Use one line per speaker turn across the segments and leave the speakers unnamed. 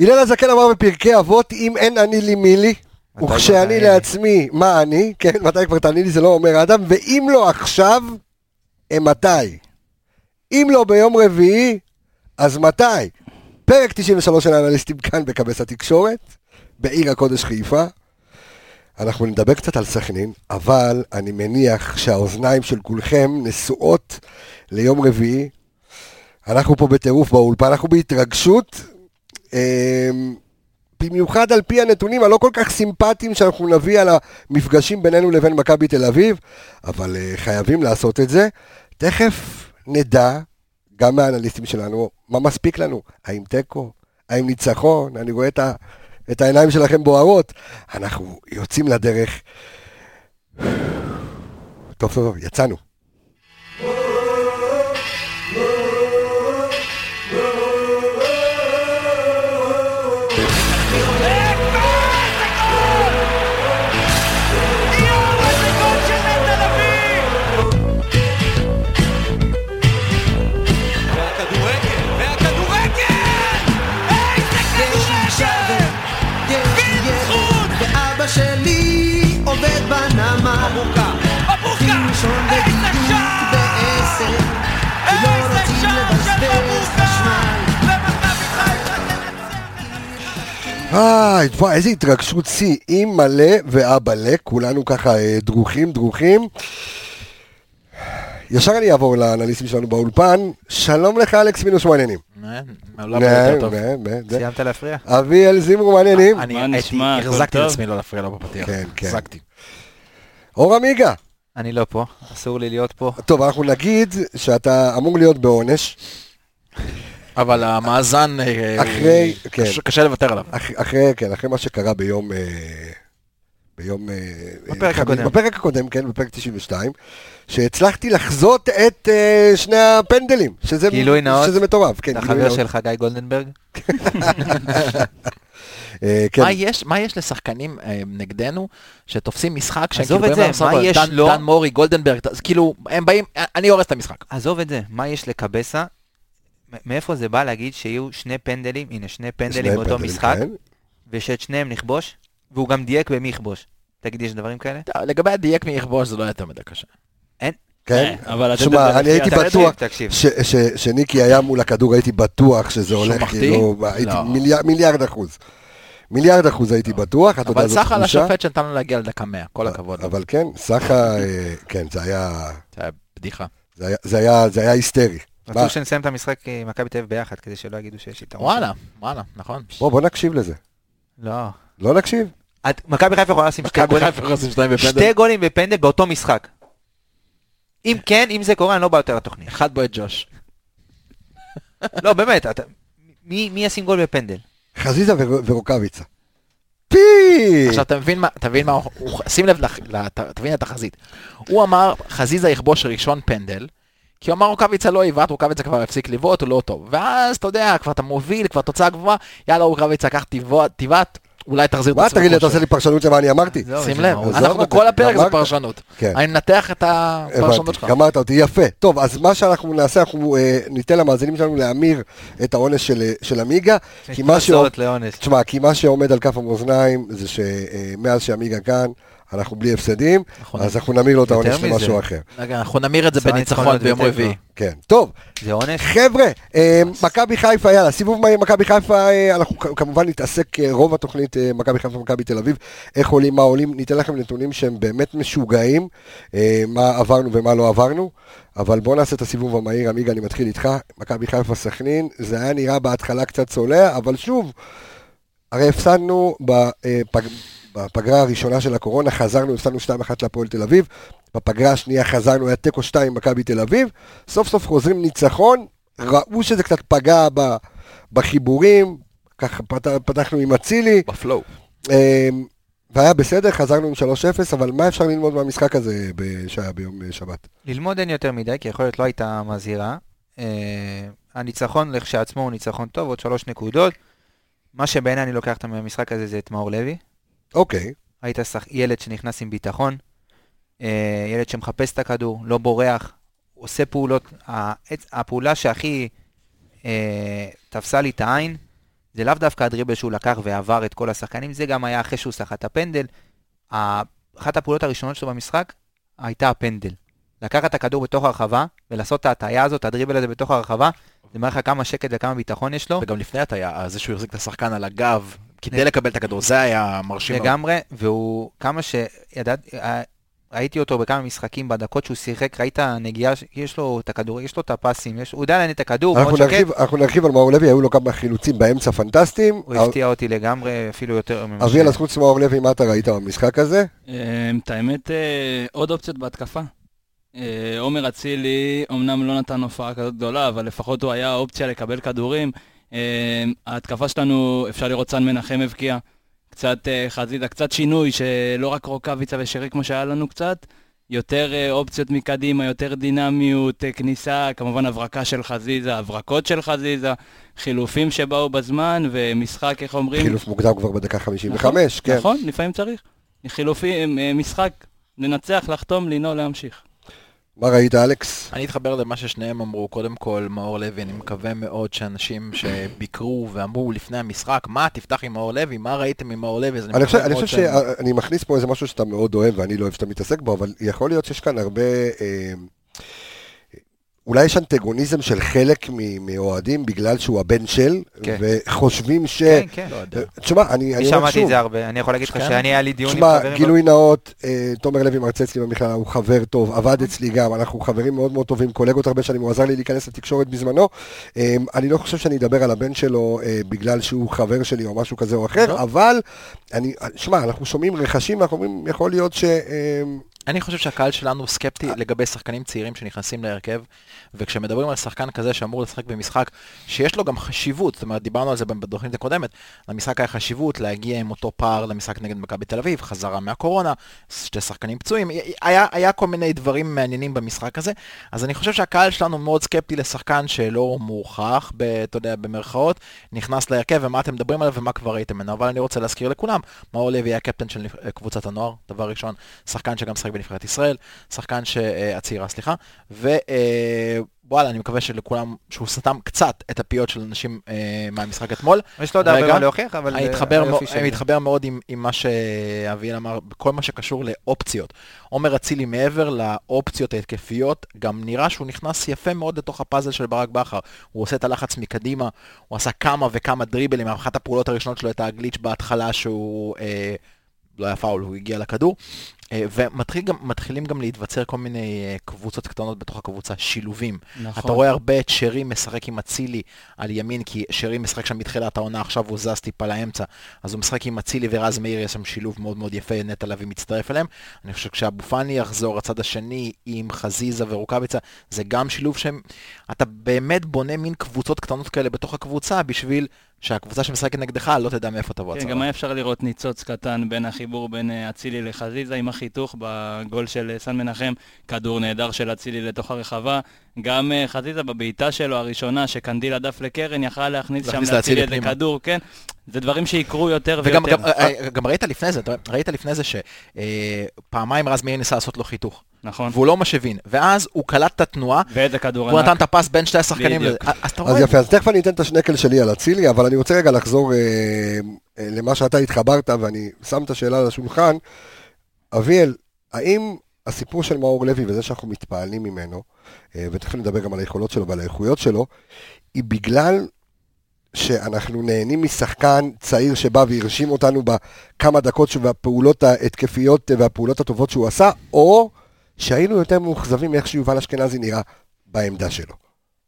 הלל הזקן אמר בפרקי אבות, אם אין אני לי מי לי, וכשאני לעצמי, מה אני? כן, מתי כבר תעני לי, זה לא אומר אדם, ואם לא עכשיו, אימתי? אם לא ביום רביעי, אז מתי? פרק 93 של האנליסטים כאן בכבש התקשורת, בעיר הקודש חיפה. אנחנו נדבר קצת על סכנין, אבל אני מניח שהאוזניים של כולכם נשואות ליום רביעי. אנחנו פה בטירוף באולפן, אנחנו בהתרגשות. אמ, במיוחד על פי הנתונים הלא כל כך סימפטיים שאנחנו נביא על המפגשים בינינו לבין מכבי תל אביב, אבל uh, חייבים לעשות את זה. תכף נדע, גם מהאנליסטים שלנו, מה מספיק לנו. האם תיקו? האם ניצחון? אני רואה את, ה, את העיניים שלכם בוערות. אנחנו יוצאים לדרך. טוב, טוב, טוב, יצאנו. איי, וואי, איזה התרגשות שיא, עם מלא ואבאלה, כולנו ככה אה, דרוכים, דרוכים. ישר אני אעבור לאנליסטים שלנו באולפן, שלום לך אלכס מינוס מעניינים.
מעולם לא יותר טוב.
סיימת להפריע?
אביאל זימור מעניינים.
אני החזקתי את? עצמי לא להפריע לו בפתיח.
כן, כן.
החזקתי.
אור עמיגה.
אני לא פה, אסור לי להיות פה.
טוב, אנחנו נגיד שאתה אמור להיות בעונש,
אבל המאזן, אה,
אחרי-
הוא-
כן.
קשה- קשה לוותר עליו.
אח- אחרי, כן, אחרי מה שקרה ביום... אה, ביום... אה,
בפרק הקודם.
בפרק הקודם, כן, בפרק 92, שהצלחתי לחזות את אה, שני הפנדלים, שזה,
גילוי נאות.
שזה מטורף, כן,
אתה
גילוי
חבר
נאות.
של חגי גולדנברג?
אה, כן,
מה יש- מה יש לשחקנים אה, נגדנו שתופסים משחק שהם
עזוב
כאילו
את
באים
זה,
לעשות,
מה יש
דן-
לו?
דן מורי, גולדנברג, אז כאילו, הם באים, אני הורס את המשחק.
עזוב את זה, מה יש לקבסה? מאיפה זה בא להגיד שיהיו שני פנדלים, הנה שני פנדלים באותו משחק,
כן.
ושאת שניהם נכבוש, והוא גם דייק במי יכבוש. תגיד, יש דברים כאלה?
טוב, לגבי הדייק מי יכבוש זה לא יותר מדי קשה.
כן?
אה, אבל
שמע, אני הייתי. בטוח
תקשיב.
ש- ש- שניקי היה מול הכדור, הייתי בטוח שזה הולך? כאילו, הייתי
לא.
מיליארד- אחוז. מיליארד אחוז הייתי בטוח, אתה יודע,
אבל
זו
סך על
תחושה.
השופט שנתן לו להגיע לדקה 100, כל הכבוד.
אבל כן, סחה, אה, כן, זה היה,
זה היה בדיחה.
זה היה, זה היה, זה היה היסטרי. מה?
רצו שנסיים את המשחק עם מכבי תל אביב ביחד, כדי שלא יגידו שיש יתרון.
וואלה, וואלה, נכון.
בוא, בוא נקשיב לזה.
לא.
לא נקשיב?
מכבי חיפה יכולה לשים שתי
מכבי
גולים-
חיפה עושים שתיים בפנדל.
שתי גולים בפנדל באותו משחק. אם כן, אם זה קורה, אני לא בא יותר לתוכנית.
אחד בו את ג'וש.
לא, באמת, אתה- מי מי ישים גול בפנדל?
חזיזה ור- ורוקאביצה. פי!
עכשיו אתה מבין מה, תבין מה, הוא- שים לב, לת- תבין את התחזית. הוא אמר, חזיזה יכבוש ראשון פנדל, כי הוא אמר רוקאביצה לא עיוות, רוקאביצה כבר הפסיק לבעוט, הוא לא טוב. ואז אתה יודע, כבר אתה מוביל, כבר תוצאה גבוהה, יאללה רוקאביצה, קח תבעט, אולי תחזיר את
מה
עצמך
תגיד לי, אתה עושה לי פרשנות למה אני אמרתי?
שים לב, אנחנו כל הפרק זה. פרשנות.
כן.
אני מנתח את הפרשנות שלך.
גמרת אותי, יפה. טוב, אז מה שאנחנו נעשה, אנחנו אה, ניתן למאזינים שלנו להמיר את העונש של, אה, של עמיגה, כי מה, שעומד,
תוצאות לעונש.
תשמע, כי מה שעומד על כף המאזניים זה שמאז שעמיגה כאן, אנחנו בלי הפסדים,
נכון.
אז אנחנו נמיר לו את העונש. למשהו אחר.
רגע, אנחנו נמיר את זה בניצחון ביום. רביעי.
כן. טוב,
זה עונש?
חבר'ה, אה, מכבי חיפה, יאללה, סיבוב מהיר מכבי חיפה, אה, אנחנו כמובן נתעסק אה, רוב התוכנית מכבי חיפה ומכבי תל אביב, איך עולים, מה עולים, ניתן לכם נתונים שהם באמת משוגעים, מה עברנו ומה לא עברנו, אבל בואו נעשה את הסיבוב המהיר, עמיגה, אני מתחיל איתך, מכבי חיפה סכנין, זה היה נראה בהתחלה קצת צולע, אבל שוב, הרי הפסדנו בפג... בפגרה הראשונה של הקורונה, חזרנו, הפסדנו 2-1 להפועל תל אביב, בפגרה השנייה חזרנו, היה תיקו 2 עם מכבי תל אביב, סוף סוף חוזרים ניצחון, ראו שזה קצת פגע ב... בחיבורים, ככה פת... פתחנו עם אצילי,
בפלואו.
אמ, והיה בסדר, חזרנו עם 3-0, אבל מה אפשר ללמוד מהמשחק הזה שהיה ביום אה, שבת?
ללמוד אין יותר מדי, כי יכול להיות לא הייתה מזהירה. אה, הניצחון לכשעצמו הוא ניצחון טוב, עוד שלוש נקודות. מה שבעיניי אני לוקח מהמשחק הזה זה את מאור לוי.
אוקיי,
היית שח... ילד שנכנס עם ביטחון, אה, ילד שמחפש את הכדור, לא בורח, עושה פעולות. הפעולה שהכי אה, תפסה לי את העין, זה לאו דווקא הדריבל שהוא לקח ועבר את כל השחקנים, זה גם היה אחרי שהוא סחט את הפנדל. אחת הפעולות הראשונות שלו במשחק הייתה הפנדל. לקחת את הכדור בתוך הרחבה ולעשות את ההטעיה הזאת, הדריבל הזה בתוך הרחבה, זה מראה לך כמה שקט וכמה ביטחון יש לו.
וגם לפני הטעיה, זה שהוא החזיק את השחקן על הגב כדי לקבל את הכדור, זה היה מרשים.
לגמרי, והוא, כמה שידעתי, ראיתי אותו בכמה משחקים בדקות שהוא שיחק, ראית נגיעה, יש לו את הכדור, יש לו את הפסים, יש, הוא יודע לעניין את הכדור, מאוד שקט,
נרחיב, אנחנו נרחיב על מאור לוי, היו לו כמה חילוצים באמצע פנטסטיים.
הוא הפתיע אותי לגמרי, אפילו יותר ממה ש-
אביאל, אז חוץ ממאור לוי, מה אתה ראית במשחק הזה?
אה, את האמת, אה, עוד אופציות בהתקפה. אה, עומר אצילי אומנם לא נתן הופעה כזאת גדולה, אבל לפחות הוא היה אופציה לקבל כדורים. אה, ההתקפה שלנו, אפשר לראות סן מנחם הבקיע. קצת אה, חזיזה, קצת שינוי, שלא רק רוקאביצה ושרי כמו שהיה לנו קצת, יותר אופציות מקדימה, יותר דינמיות, כניסה, כמובן הברקה של חזיזה, הברקות של חזיזה, חילופים שבאו בזמן, ומשחק, איך אומרים?
חילוף מוקדם כבר בדקה 55, כן.
נכון, לפעמים צריך. חילופים, משחק, לנצח, לחתום, לנעול, להמשיך.
מה ראית, אלכס?
אני אתחבר למה ששניהם אמרו, קודם כל, מאור לוי, אני מקווה מאוד שאנשים שביקרו ואמרו לפני המשחק, מה, תפתח עם מאור לוי, מה ראיתם עם מאור לוי,
אני חושב, אני חושב שאני מכניס פה איזה משהו שאתה מאוד אוהב ואני לא אוהב שאתה מתעסק בו, אבל יכול להיות שיש כאן הרבה... אה, אולי יש אנטגוניזם של חלק מ- מאוהדים בגלל שהוא הבן של,
כן.
וחושבים ש...
כן, כן.
לא יודע.
תשמע, אני
אני
אני אומר
שמעתי
שוב,
את זה הרבה, אני יכול להגיד לך
כן.
שאני, היה לי דיון עם
תשמע,
חברים.
גילוי נאות, אה, תומר לוי מרצה אצלי במכללה, הוא חבר טוב, עבד אצלי גם, אנחנו חברים מאוד מאוד טובים, קולגות הרבה שנים, הוא עזר לי להיכנס לתקשורת בזמנו. אה, אני לא חושב שאני אדבר על הבן שלו אה, בגלל שהוא חבר שלי או משהו כזה או אחר,
לא.
אבל, אני, שמע, אנחנו שומעים רכשים, אנחנו אומרים, יכול להיות ש...
אני חושב שהקהל שלנו סקפטי לגבי שחקנים צעירים שנכנסים להרכב, וכשמדברים על שחקן כזה שאמור לשחק במשחק שיש לו גם חשיבות, זאת אומרת, דיברנו על זה בתוכנית הקודמת, למשחק היה חשיבות להגיע עם אותו פער למשחק נגד מכבי תל אביב, חזרה מהקורונה, שתי שחקנים פצועים, היה, היה כל מיני דברים מעניינים במשחק הזה, אז אני חושב שהקהל שלנו מאוד סקפטי לשחקן שלא מוכח, ב- אתה יודע, במרכאות, נכנס להרכב, ומה אתם מדברים עליו ומה כבר ראיתם ממנו, אבל אני רוצה להזכיר לכולם, מאור לוי היה קפטן של קבוצת הנוער, דבר ראשון, שחקן שגם משחק בנבחרת ישראל, שחקן ש... אה, הצעירה, סליחה, ווואלה, אני מקווה שלכולם, שהוא סתם קצת את הפיות של אנשים אה, מהמשחק אתמול.
יש לו עוד הרבה מה להוכיח, אבל...
אני מאו-
של-
אני מתחבר מאוד עם, עם מה שאביאל אמר, בכל מה שקשור לאופציות. עומר אצילי מעבר לאופציות ההתקפיות, גם נראה שהוא נכנס יפה מאוד לתוך הפאזל של ברק בכר. הוא עושה את הלחץ מקדימה, הוא עשה כמה וכמה דריבלים, אחת הפעולות הראשונות שלו הייתה הגליץ' בהתחלה שהוא... אה, לא היה פאול, הוא הגיע לכדור. אה, ומתחילים גם, מתחילים גם להתווצר כל מיני אה, קבוצות קטנות בתוך הקבוצה, שילובים.
נכון.
אתה רואה הרבה את שרי משחק עם אצילי על ימין, כי שרי משחק שם מתחילת העונה, עכשיו הוא זז טיפה לאמצע, אז הוא משחק עם אצילי ורז מאיר, יש שם שילוב מאוד מאוד יפה, נטע לביא מצטרף אליהם. אני חושב שכשאבו פאני יחזור, הצד השני עם חזיזה ורוקאביצה, זה גם שילוב שהם... אתה באמת בונה מין קבוצות קטנות כאלה בתוך הקבוצה, בשביל שהקבוצה שמשחקת נגדך לא תדע מאיפה תבוא
כן,
הצהרה.
גם היה אפשר לראות ניצוץ קטן בין החיבור בין אה, אצילי לחזיזה עם החיתוך בגול של אה, סן מנחם, כדור נהדר של אצילי לתוך הרחבה. גם אה, חזיזה בבעיטה שלו הראשונה, שקנדיל הדף לקרן, יכל להכניס שם לאצילי איזה. כדור, כן. זה דברים שיקרו יותר
וגם
ויותר.
גם, אה, גם ראית לפני זה, ראית לפני זה שפעמיים רז מאיר ניסה לעשות לו חיתוך,
נכון.
והוא לא מש הבין, ואז הוא קלט את התנועה,
ואיזה כדור
והוא נתן
ענק.
את הפס בין שתי השחקנים,
בדיוק.
לזה. אז
אז יפה, אז תכף אני אתן את השנקל שלי על אצילי, אבל אני רוצה רגע לחזור אה, אה, למה שאתה התחברת, ואני שם את השאלה על השולחן. אביאל, האם הסיפור של מאור לוי וזה שאנחנו מתפעלים ממנו, אה, ותכף נדבר גם על היכולות שלו ועל האיכויות שלו, היא בגלל שאנחנו נהנים משחקן צעיר שבא והרשים אותנו בכמה דקות והפעולות ההתקפיות והפעולות הטובות שהוא עשה, או שהיינו יותר מאוכזבים מאיך שיובל אשכנזי נראה בעמדה שלו.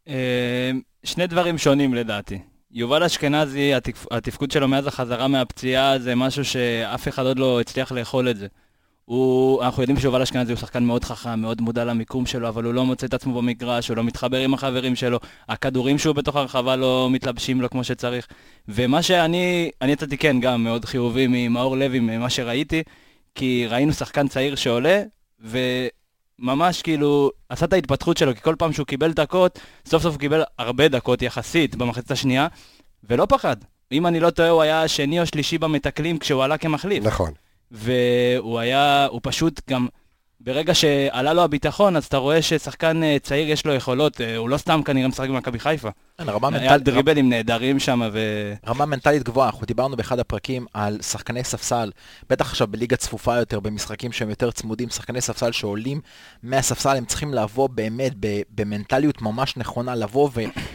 אה, שני דברים שונים לדעתי. יובל אשכנזי, התפ... התפקוד שלו מאז החזרה מהפציעה זה משהו שאף אחד עוד לא הצליח לאכול את זה. הוא, אנחנו יודעים שיובל אשכנזי הוא שחקן מאוד חכם, מאוד מודע למיקום שלו, אבל הוא לא מוצא את עצמו במגרש, הוא לא מתחבר עם החברים שלו, הכדורים שהוא בתוך הרחבה לא מתלבשים לו כמו שצריך. ומה שאני, אני יצאתי כן גם מאוד חיובי ממאור לוי, ממה שראיתי, כי ראינו שחקן צעיר שעולה, וממש כאילו עשה את ההתפתחות שלו, כי כל פעם שהוא קיבל דקות, סוף סוף הוא קיבל הרבה דקות יחסית במחצית השנייה, ולא פחד. אם אני לא טועה, הוא היה שני או שלישי במתקלים כשהוא עלה כמחליף.
נכון.
והוא היה, הוא פשוט גם ברגע שעלה לו הביטחון, אז אתה רואה ששחקן אה, צעיר יש לו יכולות, אה, הוא לא סתם כנראה משחק במכבי חיפה.
כן, רמה
היה דריבלים נהדרים שם, ו...
רמה מנטלית גבוהה, אנחנו דיברנו באחד הפרקים על שחקני ספסל, בטח עכשיו בליגה צפופה יותר, במשחקים שהם יותר צמודים, שחקני ספסל שעולים מהספסל, הם צריכים לבוא באמת במנטליות ממש נכונה, לבוא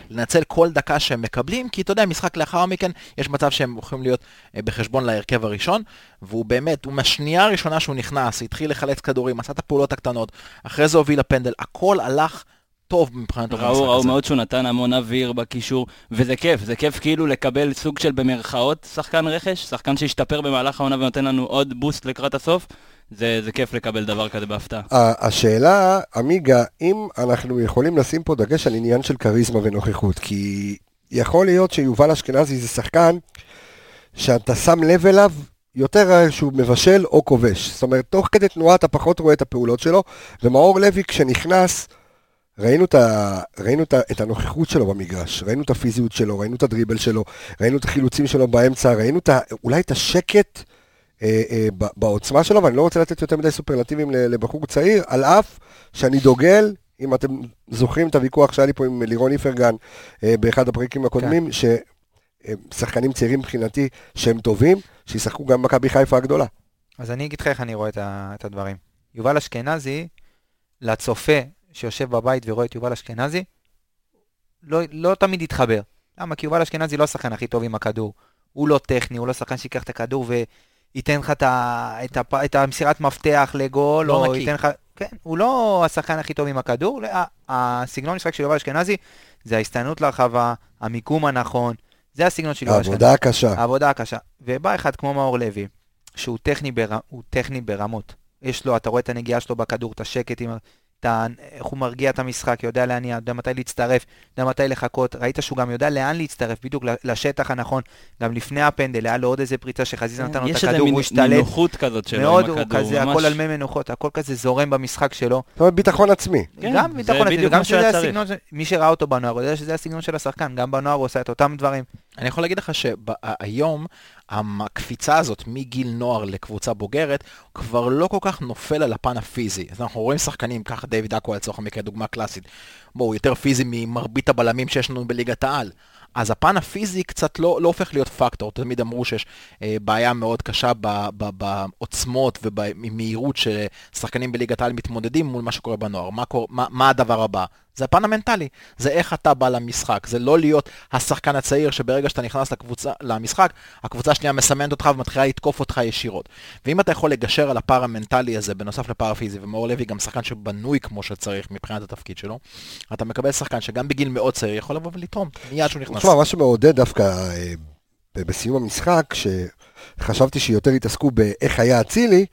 ולנצל כל דקה שהם מקבלים, כי אתה יודע, משחק לאחר מכן, יש מצב שהם יכולים להיות אה, בחשבון להרכב הראשון, והוא באמת, הוא מהשנייה הראשונה שהוא נכנס, התחיל לחלץ כדורים, עשה את הפעולות הקטנות, אחרי זה הוביל לפנדל, הכל הלך טוב מבחינתו במשחק
ראו, ראו
הזה.
מאוד שהוא נתן המון אוויר בקישור, וזה כיף, זה כיף כאילו לקבל סוג של במרכאות שחקן רכש, שחקן שהשתפר במהלך העונה ונותן לנו עוד בוסט לקראת הסוף, זה, זה כיף לקבל דבר כזה בהפתעה.
השאלה, עמיגה, אם אנחנו יכולים לשים פה דגש על עניין של כריזמה ונוכחות, כי יכול להיות שיובל אשכנזי זה שחקן שאתה שם לב אליו יותר שהוא מבשל או כובש. זאת אומרת, תוך כדי תנועה אתה פחות רואה את הפעולות שלו, ומאור לוי כשנכנס, ראינו, את, ה, ראינו את, ה, את הנוכחות שלו במגרש, ראינו את הפיזיות שלו, ראינו את הדריבל שלו, ראינו את החילוצים שלו באמצע, ראינו את ה, אולי את השקט אה, אה, בעוצמה שלו, ואני לא רוצה לתת יותר מדי סופרלטיבים לבחור צעיר, על אף שאני דוגל, אם אתם זוכרים את הוויכוח שהיה לי פה עם לירון איפרגן אה, באחד הפרקים הקודמים, ששחקנים צעירים מבחינתי שהם טובים, שישחקו גם במכבי חיפה הגדולה.
אז אני אגיד לך איך אני רואה את, ה, את הדברים. יובל אשכנזי, לצופה שיושב בבית ורואה את יובל אשכנזי, לא, לא תמיד יתחבר. למה? כי יובל אשכנזי לא השחקן הכי טוב עם הכדור. הוא לא טכני, הוא לא שחקן שיקח את הכדור וייתן לך את, ה, את, הפ, את המסירת מפתח לגול,
לא
או
נקי.
ייתן לך... כן, הוא לא השחקן הכי טוב עם הכדור. הסגנון משחק של יובל אשכנזי זה ההסתננות להרחבה, המיקום הנכון, זה הסגנון של יובל אשכנזי.
העבודה הקשה.
העבודה הקשה. ובא אחד כמו מאור לוי, שהוא טכני, בר... הוא טכני ברמות. יש לו, אתה רואה את הנגיעה שלו בכדור, את השקט, עם... את ה... איך הוא מרגיע את המשחק, יודע להניע, יודע מתי להצטרף, יודע מתי לחכות. ראית שהוא גם יודע לאן להצטרף, בדיוק לשטח הנכון. גם לפני הפנדל, היה לו עוד איזה פריצה שחזיזה נתן לו את
יש איזה
הכדור, הוא השתלט.
נינוחות כזאת שלו
מאוד,
עם
הוא
הכדור,
כזה,
ממש-
הכל על מי מנוחות, הכל כזה זורם במשחק שלו.
זאת אומרת, ביטחון עצמי.
כן,
גם ביטחון עצמי,
שהיה
שזה. הסגנון, מי שראה אותו בנוער, יודע שזה הסגנון של השחקן, גם בנוער הוא עושה את אותם דברים.
אני יכול להגיד לך שהיום הקפיצה הזאת מגיל נוער לקבוצה בוגרת כבר לא כל כך נופל על הפן הפיזי. אז אנחנו רואים שחקנים, ככה דיוויד אקו לצורך המקרה, דוגמה קלאסית. בואו, יותר פיזי ממרבית הבלמים שיש לנו בליגת העל. אז הפן הפיזי קצת לא, לא הופך להיות פקטור. תמיד אמרו שיש אה, בעיה מאוד קשה ב- ב- בעוצמות ובמהירות ששחקנים בליגת העל מתמודדים מול מה שקורה בנוער. מה, קור, מה, מה הדבר הבא? זה הפן המנטלי. זה איך אתה בא למשחק. זה לא להיות השחקן הצעיר שברגע שאתה נכנס לקבוצה, למשחק, הקבוצה השנייה מסמנת אותך ומתחילה לתקוף אותך ישירות. ואם אתה יכול לגשר על הפער המנטלי הזה, בנוסף לפער הפיזי, ומאור לוי גם שחקן שבנוי כמו שצריך מבחינת התפקיד שלו, אתה מקבל שחקן שגם בגיל מאוד צעיר יכול לבוא ולתרום, מיד שהוא נכנס.
תשמע, מה שמעודד דווקא אה, בסיום המשחק, שחשבתי שיותר התעסקו באיך היה אצילי,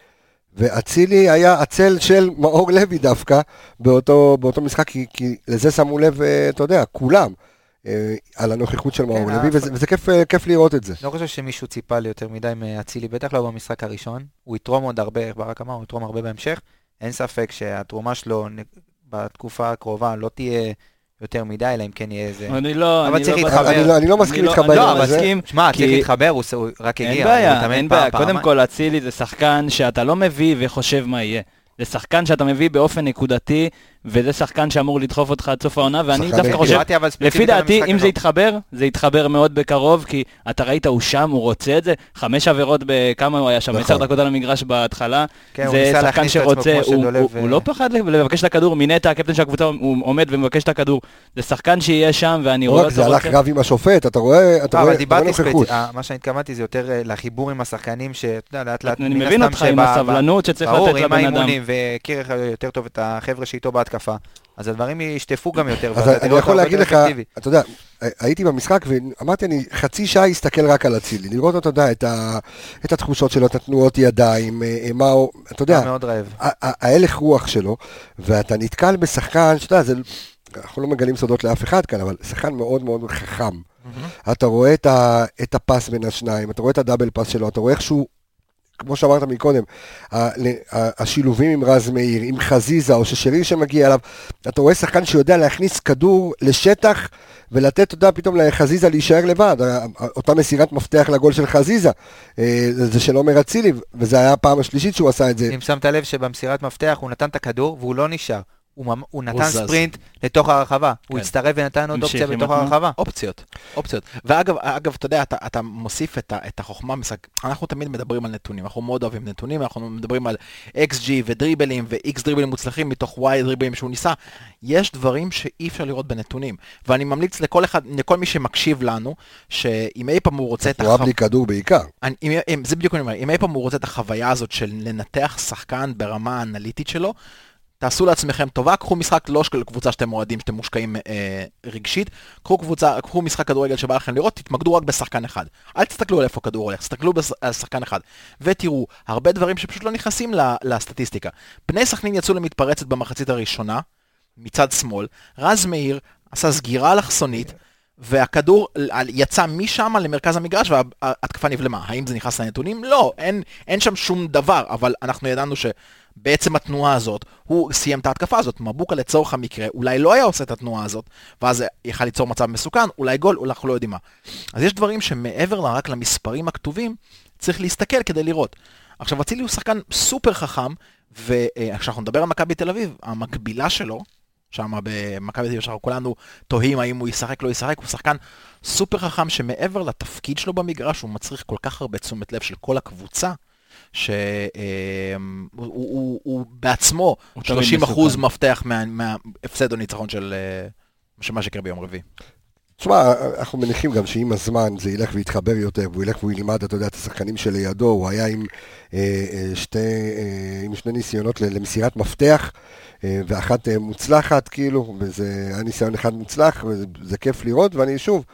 ואצילי היה הצל של מאור לוי דווקא באותו, באותו משחק, כי, כי לזה שמו לב, אה, אתה יודע, כולם, אה, על הנוכחות של מאור
כן,
לוי,
אף-
וזה, וזה כיף, אה, כיף לראות את זה.
לא חושב שמישהו ציפה לי יותר מדי מאצילי, בטח לא במשחק הראשון. הוא יתרום עוד הרבה, איך ברק אמר, הוא יתרום הרבה בהמשך. אין ספק שהתרומה שלו בתקופה הקרובה לא תהיה יותר מדי, אלא אם כן יהיה איזה...
אני לא,
אבל
אני
צריך
לא
להתחבר.
אני לא- אני לא מסכים
אני
איתך
אני
בעניין
לא
הזה.
מסכים,
שמע,
כי-
צריך להתחבר, הוא רק הגיע.
אין בעיה, אין
פעם,
בעיה. קודם. כל, אצילי זה שחקן שאתה לא מביא וחושב מה יהיה. זה שחקן שאתה מביא באופן נקודתי, וזה שחקן שאמור לדחוף אותך עד סוף העונה, ואני דווקא. חושב, לפי דעתי, אם זה. יתחבר, זה יתחבר מאוד בקרוב, כי אתה ראית, הוא שם, הוא רוצה את זה. חמש עבירות בכמה הוא היה שם,
נכון.
עשר דקות על המגרש בהתחלה.
כן,
זה שחקן שרוצה, הוא- הוא לא פחד לבקש את הכדור, מנטע, הקפטן של הקבוצה, הוא עומד ומבקש את הכדור. זה שחקן שיהיה שם, ואני
לא
רואה
רק זה
אותו
הלך. רב עם השופט, אתה רואה, אתה
לא,
רואה אתה רואה.
ספציפית, מה שאני התכוונתי זה יותר אה, לחיבור עם השחקנים, שאתה יודע, לאט לאט,
אני מבין אותך עם
שב-
הסבלנות שצריך
ברור,
לתת
עם
לבן אדם.
האימונים, והכיר יותר טוב את החבר'ה שאיתו בהתקפה, אז הדברים ישטפו גם יותר,
אז
ואתה
אני
תראה אותו
יכול
הרבה
להגיד
יותר
לך,
אפקטיבי.
אתה יודע, הייתי במשחק ואמרתי, אני חצי שעה אסתכל רק על אצילי, לראות, אתה יודע, את ה- את התחושות שלו, את התנועות ידיים, אה, מה הוא, אתה יודע,
מאוד רעב.
ההלך רוח שלו, ואתה נתקל בשחקן, שאתה יודע, זה, אנחנו לא מגלים סודות לאף אחד כאן, אבל שחקן מאוד מאוד חכם. אתה רואה את, ה, את הפס בין השניים, אתה רואה את הדאבל פס שלו, אתה רואה איך שהוא כמו שאמרת מקודם, השילובים עם רז מאיר, עם חזיזה, או ששריר שמגיע אליו, אתה רואה שחקן שיודע להכניס כדור לשטח ולתת, אתה יודע, פתאום לחזיזה להישאר לבד. אותה מסירת מפתח לגול של חזיזה, אה, זה של עומר אצילי, וזה היה הפעם השלישית שהוא עשה את זה.
אם שמת לב שבמסירת מפתח הוא נתן את הכדור והוא לא נשאר. הוא, ממ- הוא נתן
זז.
ספרינט לתוך הרחבה. הוא
כן.
הצטרף ונתן עוד אופציה בתוך. הרחבה.
אופציות, אופציות. ואגב, אגב, אתה יודע, אתה, אתה מוסיף את, ה, את החוכמה במשחק. אנחנו תמיד מדברים על נתונים, אנחנו מאוד אוהבים נתונים, אנחנו מדברים על XG ודריבלים ו-X דריבלים מוצלחים מתוך Y דריבלים שהוא ניסה. יש דברים שאי אפשר לראות בנתונים. ואני ממליץ לכל אחד, לכל מי שמקשיב לנו, שאם אי פעם הוא רוצה את
תנועה בלי כדור בעיקר.
אני, אם, אם, זה בדיוק אני אומר, אם אי פעם הוא רוצה את החוויה הזאת של לנתח שחקן ברמה האנליטית שלו, תעשו לעצמכם טובה, קחו משחק לא של קבוצה שאתם אוהדים, שאתם מושקעים אה, רגשית, קחו קבוצה, קחו משחק כדורגל שבא לכם לראות, תתמקדו רק בשחקן אחד. אל תסתכלו על איפה הכדור הולך, תסתכלו בש- על שחקן אחד. ותראו, הרבה דברים שפשוט לא נכנסים לסטטיסטיקה. בני סכנין יצאו למתפרצת במחצית הראשונה, מצד שמאל, רז מאיר עשה סגירה אלכסונית, והכדור יצא משם למרכז המגרש וההתקפה נבלמה. האם זה נכנס לנתונים? לא, אין, אין שם שום דבר, אבל אנחנו ידענו שבעצם התנועה הזאת, הוא סיים את ההתקפה הזאת. מבוקה לצורך המקרה, אולי לא היה עושה את התנועה הזאת, ואז יכל ליצור מצב מסוכן, אולי גול, אולי אנחנו לא יודעים מה. אז יש דברים שמעבר רק למספרים הכתובים, צריך להסתכל כדי לראות. עכשיו, אצילי הוא שחקן סופר חכם, וכשאנחנו נדבר על מכבי תל אביב, המקבילה שלו, שם במכבי תל אביב, שאנחנו כולנו תוהים האם הוא ישחק, לא ישחק, הוא שחקן סופר חכם שמעבר לתפקיד שלו במגרש, הוא מצריך כל כך הרבה תשומת לב של כל הקבוצה, שהוא הוא, הוא, הוא בעצמו
הוא תמיד
30 אחוז
מסוכן.
מפתח מה- מההפסד או ניצחון של אה, של מה שיקרה ביום רביעי.
תשמע, אנחנו מניחים גם שעם הזמן זה ילך ויתחבר יותר, והוא ילך והוא ילמד, אתה יודע, את השחקנים שלידו, הוא היה עם, אה, אה, שתי, אה, עם שני ניסיונות למסירת מפתח, ואחת מוצלחת, כאילו, וזה היה ניסיון אחד מוצלח, וזה זה כיף לראות, ואני שוב,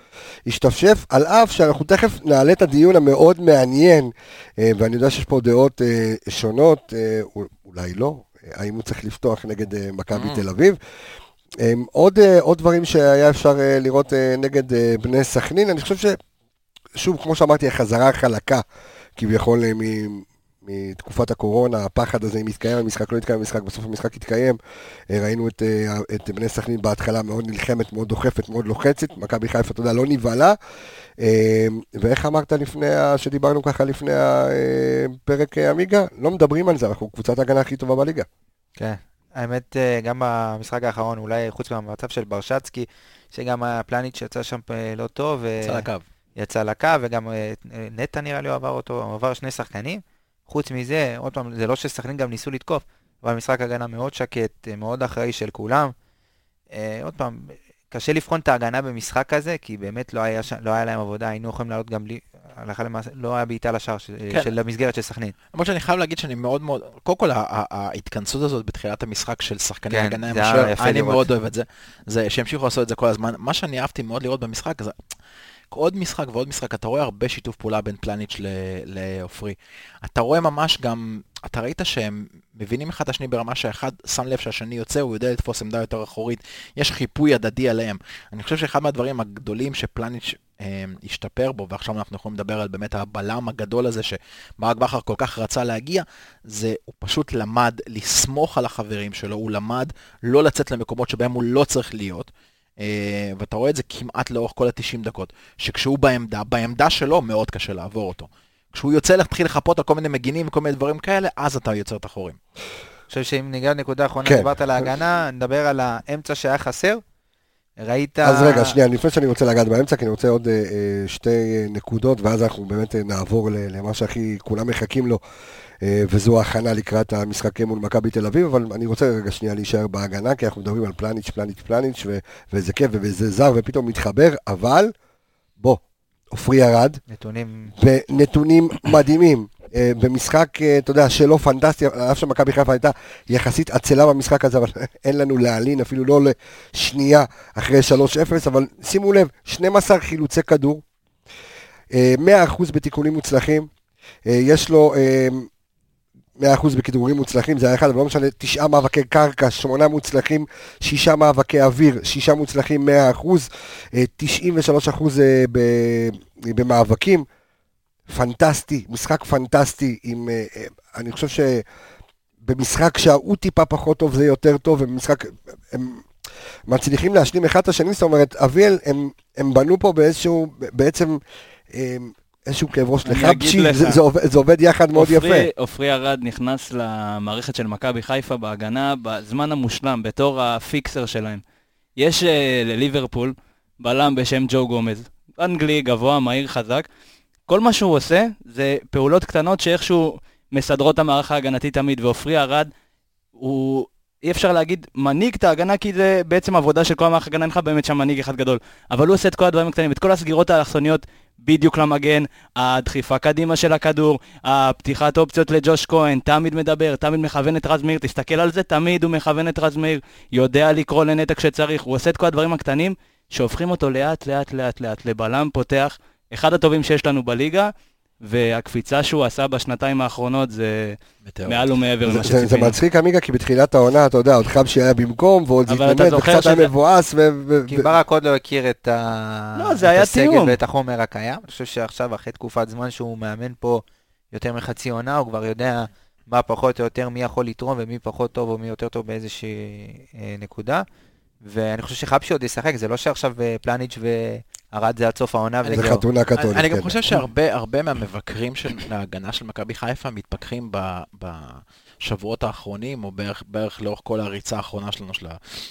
השתפשף, על אף שאנחנו תכף נעלה את הדיון המאוד מעניין, ואני יודע שיש פה דעות שונות, אולי לא, האם הוא צריך לפתוח נגד מכבי
Mm.
תל אביב. אמ, עוד, אה, עוד דברים שהיה אפשר אה, לראות אה, נגד בני סכנין, אני חושב ש... שוב, כמו שאמרתי, החזרה החלקה, כביכול מ- מתקופת הקורונה, הפחד הזה אם יתקיים המשחק, לא יתקיים המשחק, בסוף המשחק יתקיים. ראינו את, את בני סכנין בהתחלה מאוד נלחמת, מאוד דוחפת, מאוד לוחצת, מכבי חיפה, אתה יודע, לא נבהלה. אה, ואיך אמרת לפני, שדיברנו ככה לפני הפרק עמיגה? לא מדברים על זה, אנחנו קבוצת ההגנה הכי טובה בליגה.
כן. האמת, אה, גם במשחק האחרון, אולי חוץ מהמצב של ברשצקי, שגם הפלניץ' יצא שם אה, לא טוב. ו-
יצא לקו.
יצא לקו, וגם אה, נטע נראה לי עבר אותו, הוא עבר שני שחקנים. חוץ מזה, עוד פעם, זה לא שסכנין גם ניסו לתקוף, אבל משחק הגנה מאוד שקט, אה, מאוד אחראי של כולם. אה, עוד פעם, קשה לבחון את ההגנה במשחק הזה, כי באמת לא היה. לא היה להם עבודה, היינו יכולים לעלות גם בלי, הלכה למעשה, לא היה בעיטה לשער.
כן.
של המסגרת של סכנין.
למרות שאני חייב להגיד שאני מאוד מאוד, קודם כל ההתכנסות הזאת בתחילת המשחק של שחקני
כן,
הגנה, אני
לראות.
מאוד אוהב את זה, זה שימשיכו לעשות את זה כל הזמן. מה שאני אהבתי מאוד לראות במשחק זה עוד משחק ועוד משחק, אתה רואה הרבה שיתוף פעולה בין פלניץ' לעופרי. אתה רואה ממש גם, אתה ראית שהם מבינים אחד את השני ברמה שאחד שם לב שהשני יוצא, הוא יודע לתפוס עמדה יותר אחורית, יש חיפוי הדדי עליהם. אני חושב שאחד מהדברים הגדולים שפלניץ' אה, השתפר בו, ועכשיו אנחנו יכולים לדבר על באמת הבלם הגדול הזה שברק בכר כל כך רצה להגיע, זה הוא פשוט למד לסמוך על החברים שלו, הוא למד לא לצאת למקומות שבהם הוא לא צריך להיות. אה, ואתה רואה את זה כמעט לאורך כל ה-90 דקות, שכשהוא בעמדה, בעמדה שלו מאוד קשה לעבור אותו. כשהוא יוצא להתחיל לחפות על כל מיני מגינים וכל מיני דברים כאלה, אז אתה יוצר את החורים.
אני חושב שאם ניגע לנקודה האחרונה,
כן.
דיברת על ההגנה, נדבר על האמצע שהיה חסר. ראית...
אז רגע, שנייה, לפני שאני רוצה לגעת באמצע, כי אני רוצה עוד אה, אה, שתי נקודות, ואז אנחנו באמת נעבור למה שהכי כולם מחכים לו, וזו ההכנה לקראת המשחק מול מכבי תל אביב, אבל אני רוצה רגע שנייה להישאר בהגנה, כי אנחנו מדברים על פלניץ', פלניץ', פלניץ', ו- וזה כיף, וזה זר, ופתאום מתחבר, אבל בוא, עופרי ירד,
נתונים...
ונתונים מדהימים. אה, במשחק, אה, אתה יודע, שלא פנטסטי, אף שמכבי חיפה הייתה יחסית עצלה במשחק הזה, אבל אין לנו להלין, אפילו לא לשנייה אחרי 3-0, אבל שימו לב, 12 חילוצי כדור, אה, 100% בתיקונים מוצלחים, אה, יש לו אה, 100% בכדורים מוצלחים, זה היה אחד, אבל לא משנה, תשעה מאבקי קרקע, שמונה מוצלחים, שישה מאבקי אוויר, שישה מוצלחים 100%, אה, 93% אה, ב- במאבקים. פנטסטי, משחק פנטסטי, עם, אה, אה, אני חושב שבמשחק שההוא טיפה פחות טוב זה יותר טוב, ובמשחק, הם מצליחים להשלים אחד את השני, זאת אומרת, אביאל, הם, הם בנו פה באיזשהו, בעצם, אה, איזשהו כאב ראש לחבשי. זה, זה, עובד, זה עובד יחד מאוד יפה.
עופרי ארד נכנס למערכת של מכבי חיפה בהגנה בזמן המושלם, בתור הפיקסר שלהם. יש אה, לליברפול בלם בשם ג'ו גומז, אנגלי, גבוה, מהיר, חזק. כל מה שהוא עושה זה פעולות קטנות שאיכשהו מסדרות את המערך ההגנתי תמיד, ועופרי ארד הוא... אי אפשר להגיד מנהיג את ההגנה כי זה בעצם עבודה של כל המערך ההגנה, אין לך באמת שם מנהיג אחד גדול. אבל הוא עושה את כל הדברים הקטנים, את כל הסגירות האלכסוניות בדיוק למגן, הדחיפה קדימה של הכדור, הפתיחת אופציות לג'וש כהן, תמיד מדבר, תמיד מכוון את רז מאיר, תסתכל על זה, תמיד הוא מכוון את רז מאיר, יודע לקרוא לנטע כשצריך, הוא עושה את כל הדברים הקטנים שהופכים אותו לאט לאט לאט לאט לבלם פותח, אחד הטובים שיש לנו בליגה, והקפיצה שהוא עשה בשנתיים האחרונות זה
מטאור.
מעל ומעבר
זה,
למה
זה, זה
שציפינו.
מצחיק עמיגה, כי בתחילת העונה, אתה יודע, עוד חבשי היה במקום, ועוד
זוכר
וקצת היה
שזה-
מבואס, ו... ו-
כי
ו-
ברק עוד לא הכיר את, ה...
לא, זה
את
היה
הסגל. ואת החומר הקיים. אני חושב שעכשיו, אחרי תקופת זמן שהוא מאמן פה יותר מחצי עונה, הוא כבר יודע מה פחות או יותר, מי יכול לתרום ומי פחות טוב או מי יותר טוב באיזושהי אה, נקודה. ואני חושב שחבשי עוד ישחק, זה לא שעכשיו אה, פלניץ' וארד זה עד סוף העונה
אני
זה
וזהו.
חתונה קתולית.
אני גם
כן.
חושב שהרבה הרבה מהמבקרים של ההגנה של מכבי חיפה מתפכחים בשבועות האחרונים, או בערך, בערך לאורך כל הריצה האחרונה שלנו, של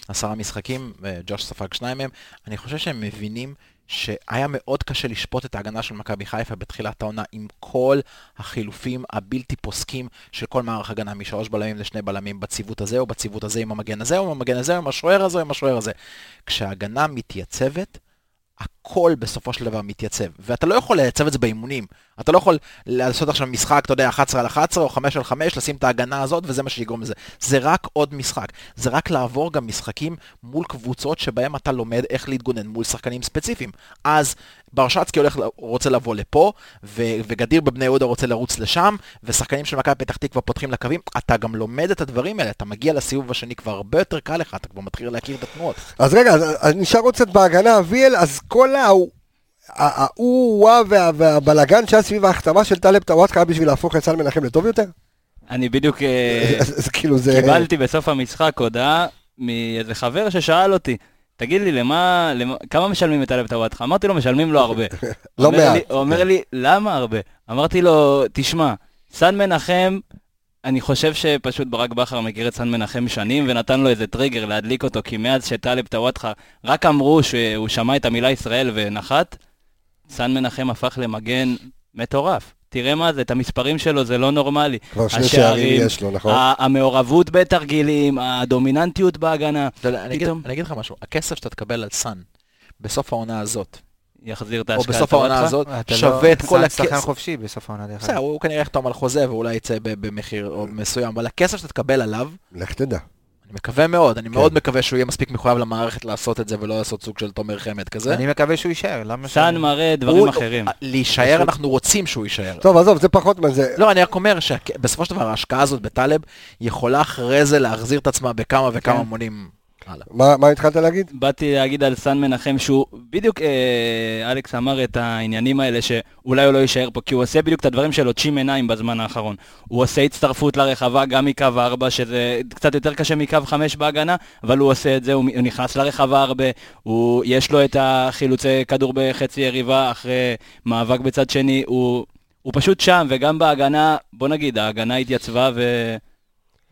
העשרה משחקים, וג'וש ספג שניים מהם, אני חושב שהם מבינים שהיה מאוד קשה לשפוט את ההגנה של מכבי חיפה בתחילת העונה עם כל החילופים הבלתי פוסקים של כל מערך הגנה, משלוש בלמים לשני בלמים בציוות הזה או בציוות הזה עם המגן הזה או עם המגן הזה או עם השוער הזה או עם השוער הזה. כשההגנה מתייצבת, הכל בסופו של דבר מתייצב. ואתה לא יכול לייצב את זה באימונים. אתה לא יכול לעשות עכשיו משחק, אתה יודע, 11 על 11 או 5 על 5, לשים את ההגנה הזאת, וזה מה שיגרום לזה. זה רק עוד משחק. זה רק לעבור גם משחקים מול קבוצות שבהם אתה לומד איך להתגונן מול שחקנים ספציפיים. אז ברשצקי הולך, רוצה לבוא לפה, ו- וגדיר בבני יהודה רוצה לרוץ לשם, ושחקנים של מכבי פתח תקווה פותחים לקווים. אתה גם לומד את הדברים האלה, אתה מגיע לסיבוב השני, כבר הרבה יותר קל לך, אתה כבר מתחיל להכיר את התנועות.
אז רגע, אז- נשאר עוד קצת בהגנה, אביאל, אז כל ההוא, ההוא וה- והבלגן שהיה סביב ההחתמה של טלב טוואטחה בשביל להפוך את סל מנחם לטוב יותר?
אני בדיוק אה,
כאילו זה...
קיבלתי בסוף המשחק הודעה מאיזה חבר ששאל אותי, תגיד לי, למה, למה כמה משלמים את טלב טוואטחה? אמרתי לו, משלמים לו הרבה.
לא מעט.
הוא אומר לי, למה הרבה? אמרתי לו, תשמע, סן מנחם, אני חושב שפשוט ברק בכר מכיר את סן מנחם שנים ונתן לו איזה טריגר להדליק אותו, כי מאז שטלב טוואטחה רק אמרו שהוא שמע את המילה ישראל ונחת, סן מנחם הפך למגן מטורף. תראה מה זה, את המספרים שלו, זה לא נורמלי.
כבר שני שערים יש לו, נכון?
המעורבות בתרגילים, הדומיננטיות בהגנה,
אתה יודע, אני אגיד-
פתאום-
אני אגיד לך משהו, הכסף שאתה תקבל על סאן בסוף העונה הזאת,
יחזיר את
או
ההשקעה.
בסוף
של
העונה. הזאת,
לא-
שווה את כל
סאן שחקן
הכסף.
חופשי בסוף העונה דרך
בסדר,
אגב.
הוא כנראה יחתום על חוזה ואולי יצא במחיר או מסוים, אבל הכסף שאתה תקבל עליו,
לך תדע.
אני מקווה מאוד, אני
כן.
מאוד מקווה שהוא יהיה מספיק מחויב למערכת לעשות את זה ולא לעשות סוג של תומר חמד כזה.
אני מקווה שהוא יישאר, למה
סאן מראה דברים אחרים.
להישאר,
פשוט-
אנחנו רוצים שהוא יישאר.
טוב, עזוב, זה פחות מה זה...
לא, אני רק אומר שבסופו של דבר ההשקעה הזאת בטלב יכולה אחרי זה להחזיר את עצמה בכמה וכמה
כן.
מונים הלאה.
מה מה התחלת להגיד?
באתי להגיד על סן מנחם שהוא, בדיוק אה, אלכס אמר את העניינים האלה שאולי הוא לא יישאר פה, כי הוא עושה בדיוק את הדברים שלו צ'ים עיניים בזמן האחרון. הוא עושה הצטרפות לרחבה גם מקו 4, שזה קצת יותר קשה מקו 5 בהגנה, אבל הוא עושה את זה, הוא, הוא נכנס לרחבה הרבה, הוא, יש לו את החילוצי כדור בחצי יריבה אחרי מאבק בצד שני, הוא, הוא פשוט שם, וגם בהגנה, בוא נגיד, ההגנה התייצבה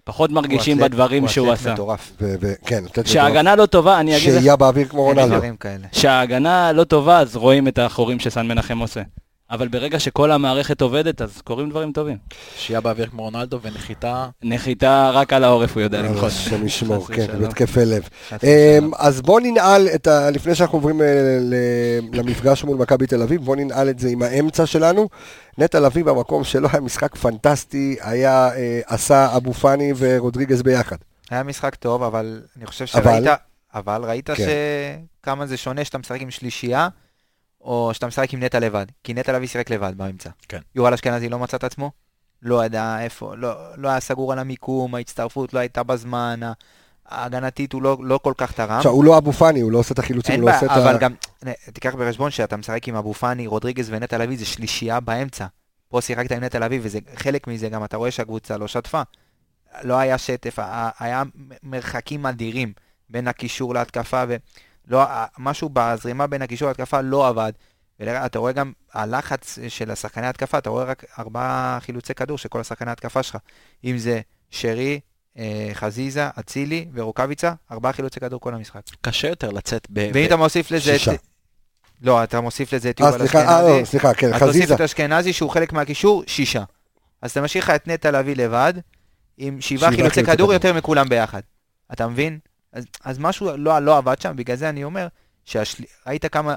ופחות מרגישים
הוא אתלט-
בדברים
הוא
שהוא
אתלט
עשה.
מטורף.
ו- ו- כן, לתת לו
כשההגנה לא טובה, אני אגיד לך...
שהייה באוויר כמו רונלדו.
כשההגנה לא טובה, אז רואים את החורים שסן מנחם עושה. אבל ברגע שכל המערכת עובדת, אז קורים דברים טובים.
שהייה באוויר כמו רונלדו ונחיתה.
נחיתה רק על העורף הוא יודע לנחות.
השם ישמור, כן. בהתקפי לב. אמ. אז בוא ננעל את ה... לפני שאנחנו עוברים אה, למפגש מול מכבי תל אביב, בוא ננעל את זה עם האמצע שלנו. נטע לביא במקום שלו היה משחק פנטסטי, היה אה, עשה אבו פאני ורודריגז ביחד.
היה משחק טוב, אבל אני חושב
אבל?
שראית, אבל ראית
כן.
שכמה זה שונה שאתה משחק עם שלישייה, או שאתה משחק עם נטע לבד. כי נטע לביא שיחק לבד באמצע.
כן.
יובל אשכנזי לא מצא את עצמו, לא ידע איפה, לא, לא היה סגור על המיקום, ההצטרפות לא הייתה בזמן, ההגנתית הוא לא, לא כל כך תרם.
עכשיו, הוא לא אבו פאני, הוא לא עושה את החילוצים, הוא לא עושה את ה...
אבל גם, תיקח בחשבון שאתה משחק עם אבו פאני, רודריגז ונטע לביא, זה שלישייה באמצע. פה שיחקת עם נטע וזה חלק מזה, גם אתה רואה שהקבוצה לא שטפה. לא היה שטף, היה מרחקים אדירים בין הקישור להתקפה, ולא, משהו בזרימה בין הקישור להתקפה לא עבד. ואתה רואה גם הלחץ של השחקני התקפה, אתה רואה רק ארבעה חילוצי כדור של כל השחקני התקפה שלך. אם זה שרי, אה, חזיזה, אצילי ורוקאביצה, ארבעה חילוצי כדור כל המשחק.
קשה יותר לצאת ב...
ואם
ב-
אתה מוסיף לזה
שישה.
את... לא, אתה מוסיף לזה את
אה,
יובל
אה,
אשכנזי.
לא, סליחה, כן,
אז תוסיף
חזיזה.
את אשכנזי שהוא חלק מהקישור, שישה. אז אתה משאיר לך את נטע לביא לבד, עם שבעה חילוצי כדור. יותר מכולם ביחד. אתה מבין? אז, אז משהו לא, לא עבד שם, בגלל זה אני אומר, שראית כמה,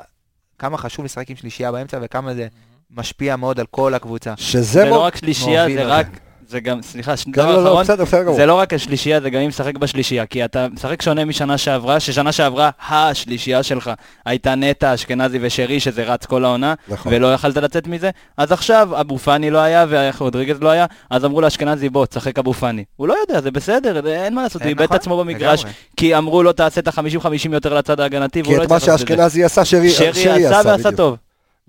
כמה חשוב לשחק עם שלישייה באמצע וכמה זה משפיע מאוד על כל הקבוצה.
שזה
זה לא
מו...
רק שלישייה, זה. רק... זה גם, סליחה, ש- דבר
לא, לא,
אחרון,
בסדר, בסדר גמור.
זה לא רק השלישייה, זה גם אם משחק בשלישייה, כי אתה משחק שונה משנה שעברה, ששנה שעברה השלישייה שלך הייתה נטע, אשכנזי ושרי, שזה רץ כל העונה,
נכון.
ולא יכלת לצאת מזה, אז עכשיו אבו פאני לא היה ורודריגז לא היה, אז אמרו לאשכנזי בוא, תשחק אבו פאני. הוא לא יודע, זה בסדר, זה- אין מה לעשות, הוא
אה,
איבד את
נכון,
עצמו במגרש,
לגמרי.
כי אמרו לו תעשה את ה-50-50 יותר לצד ההגנתי, והוא
כי
לא
את מה
הצליח לעשות את זה.
שאשכנזי עשה, שרי
עשה ועשה
בדיוק.
טוב.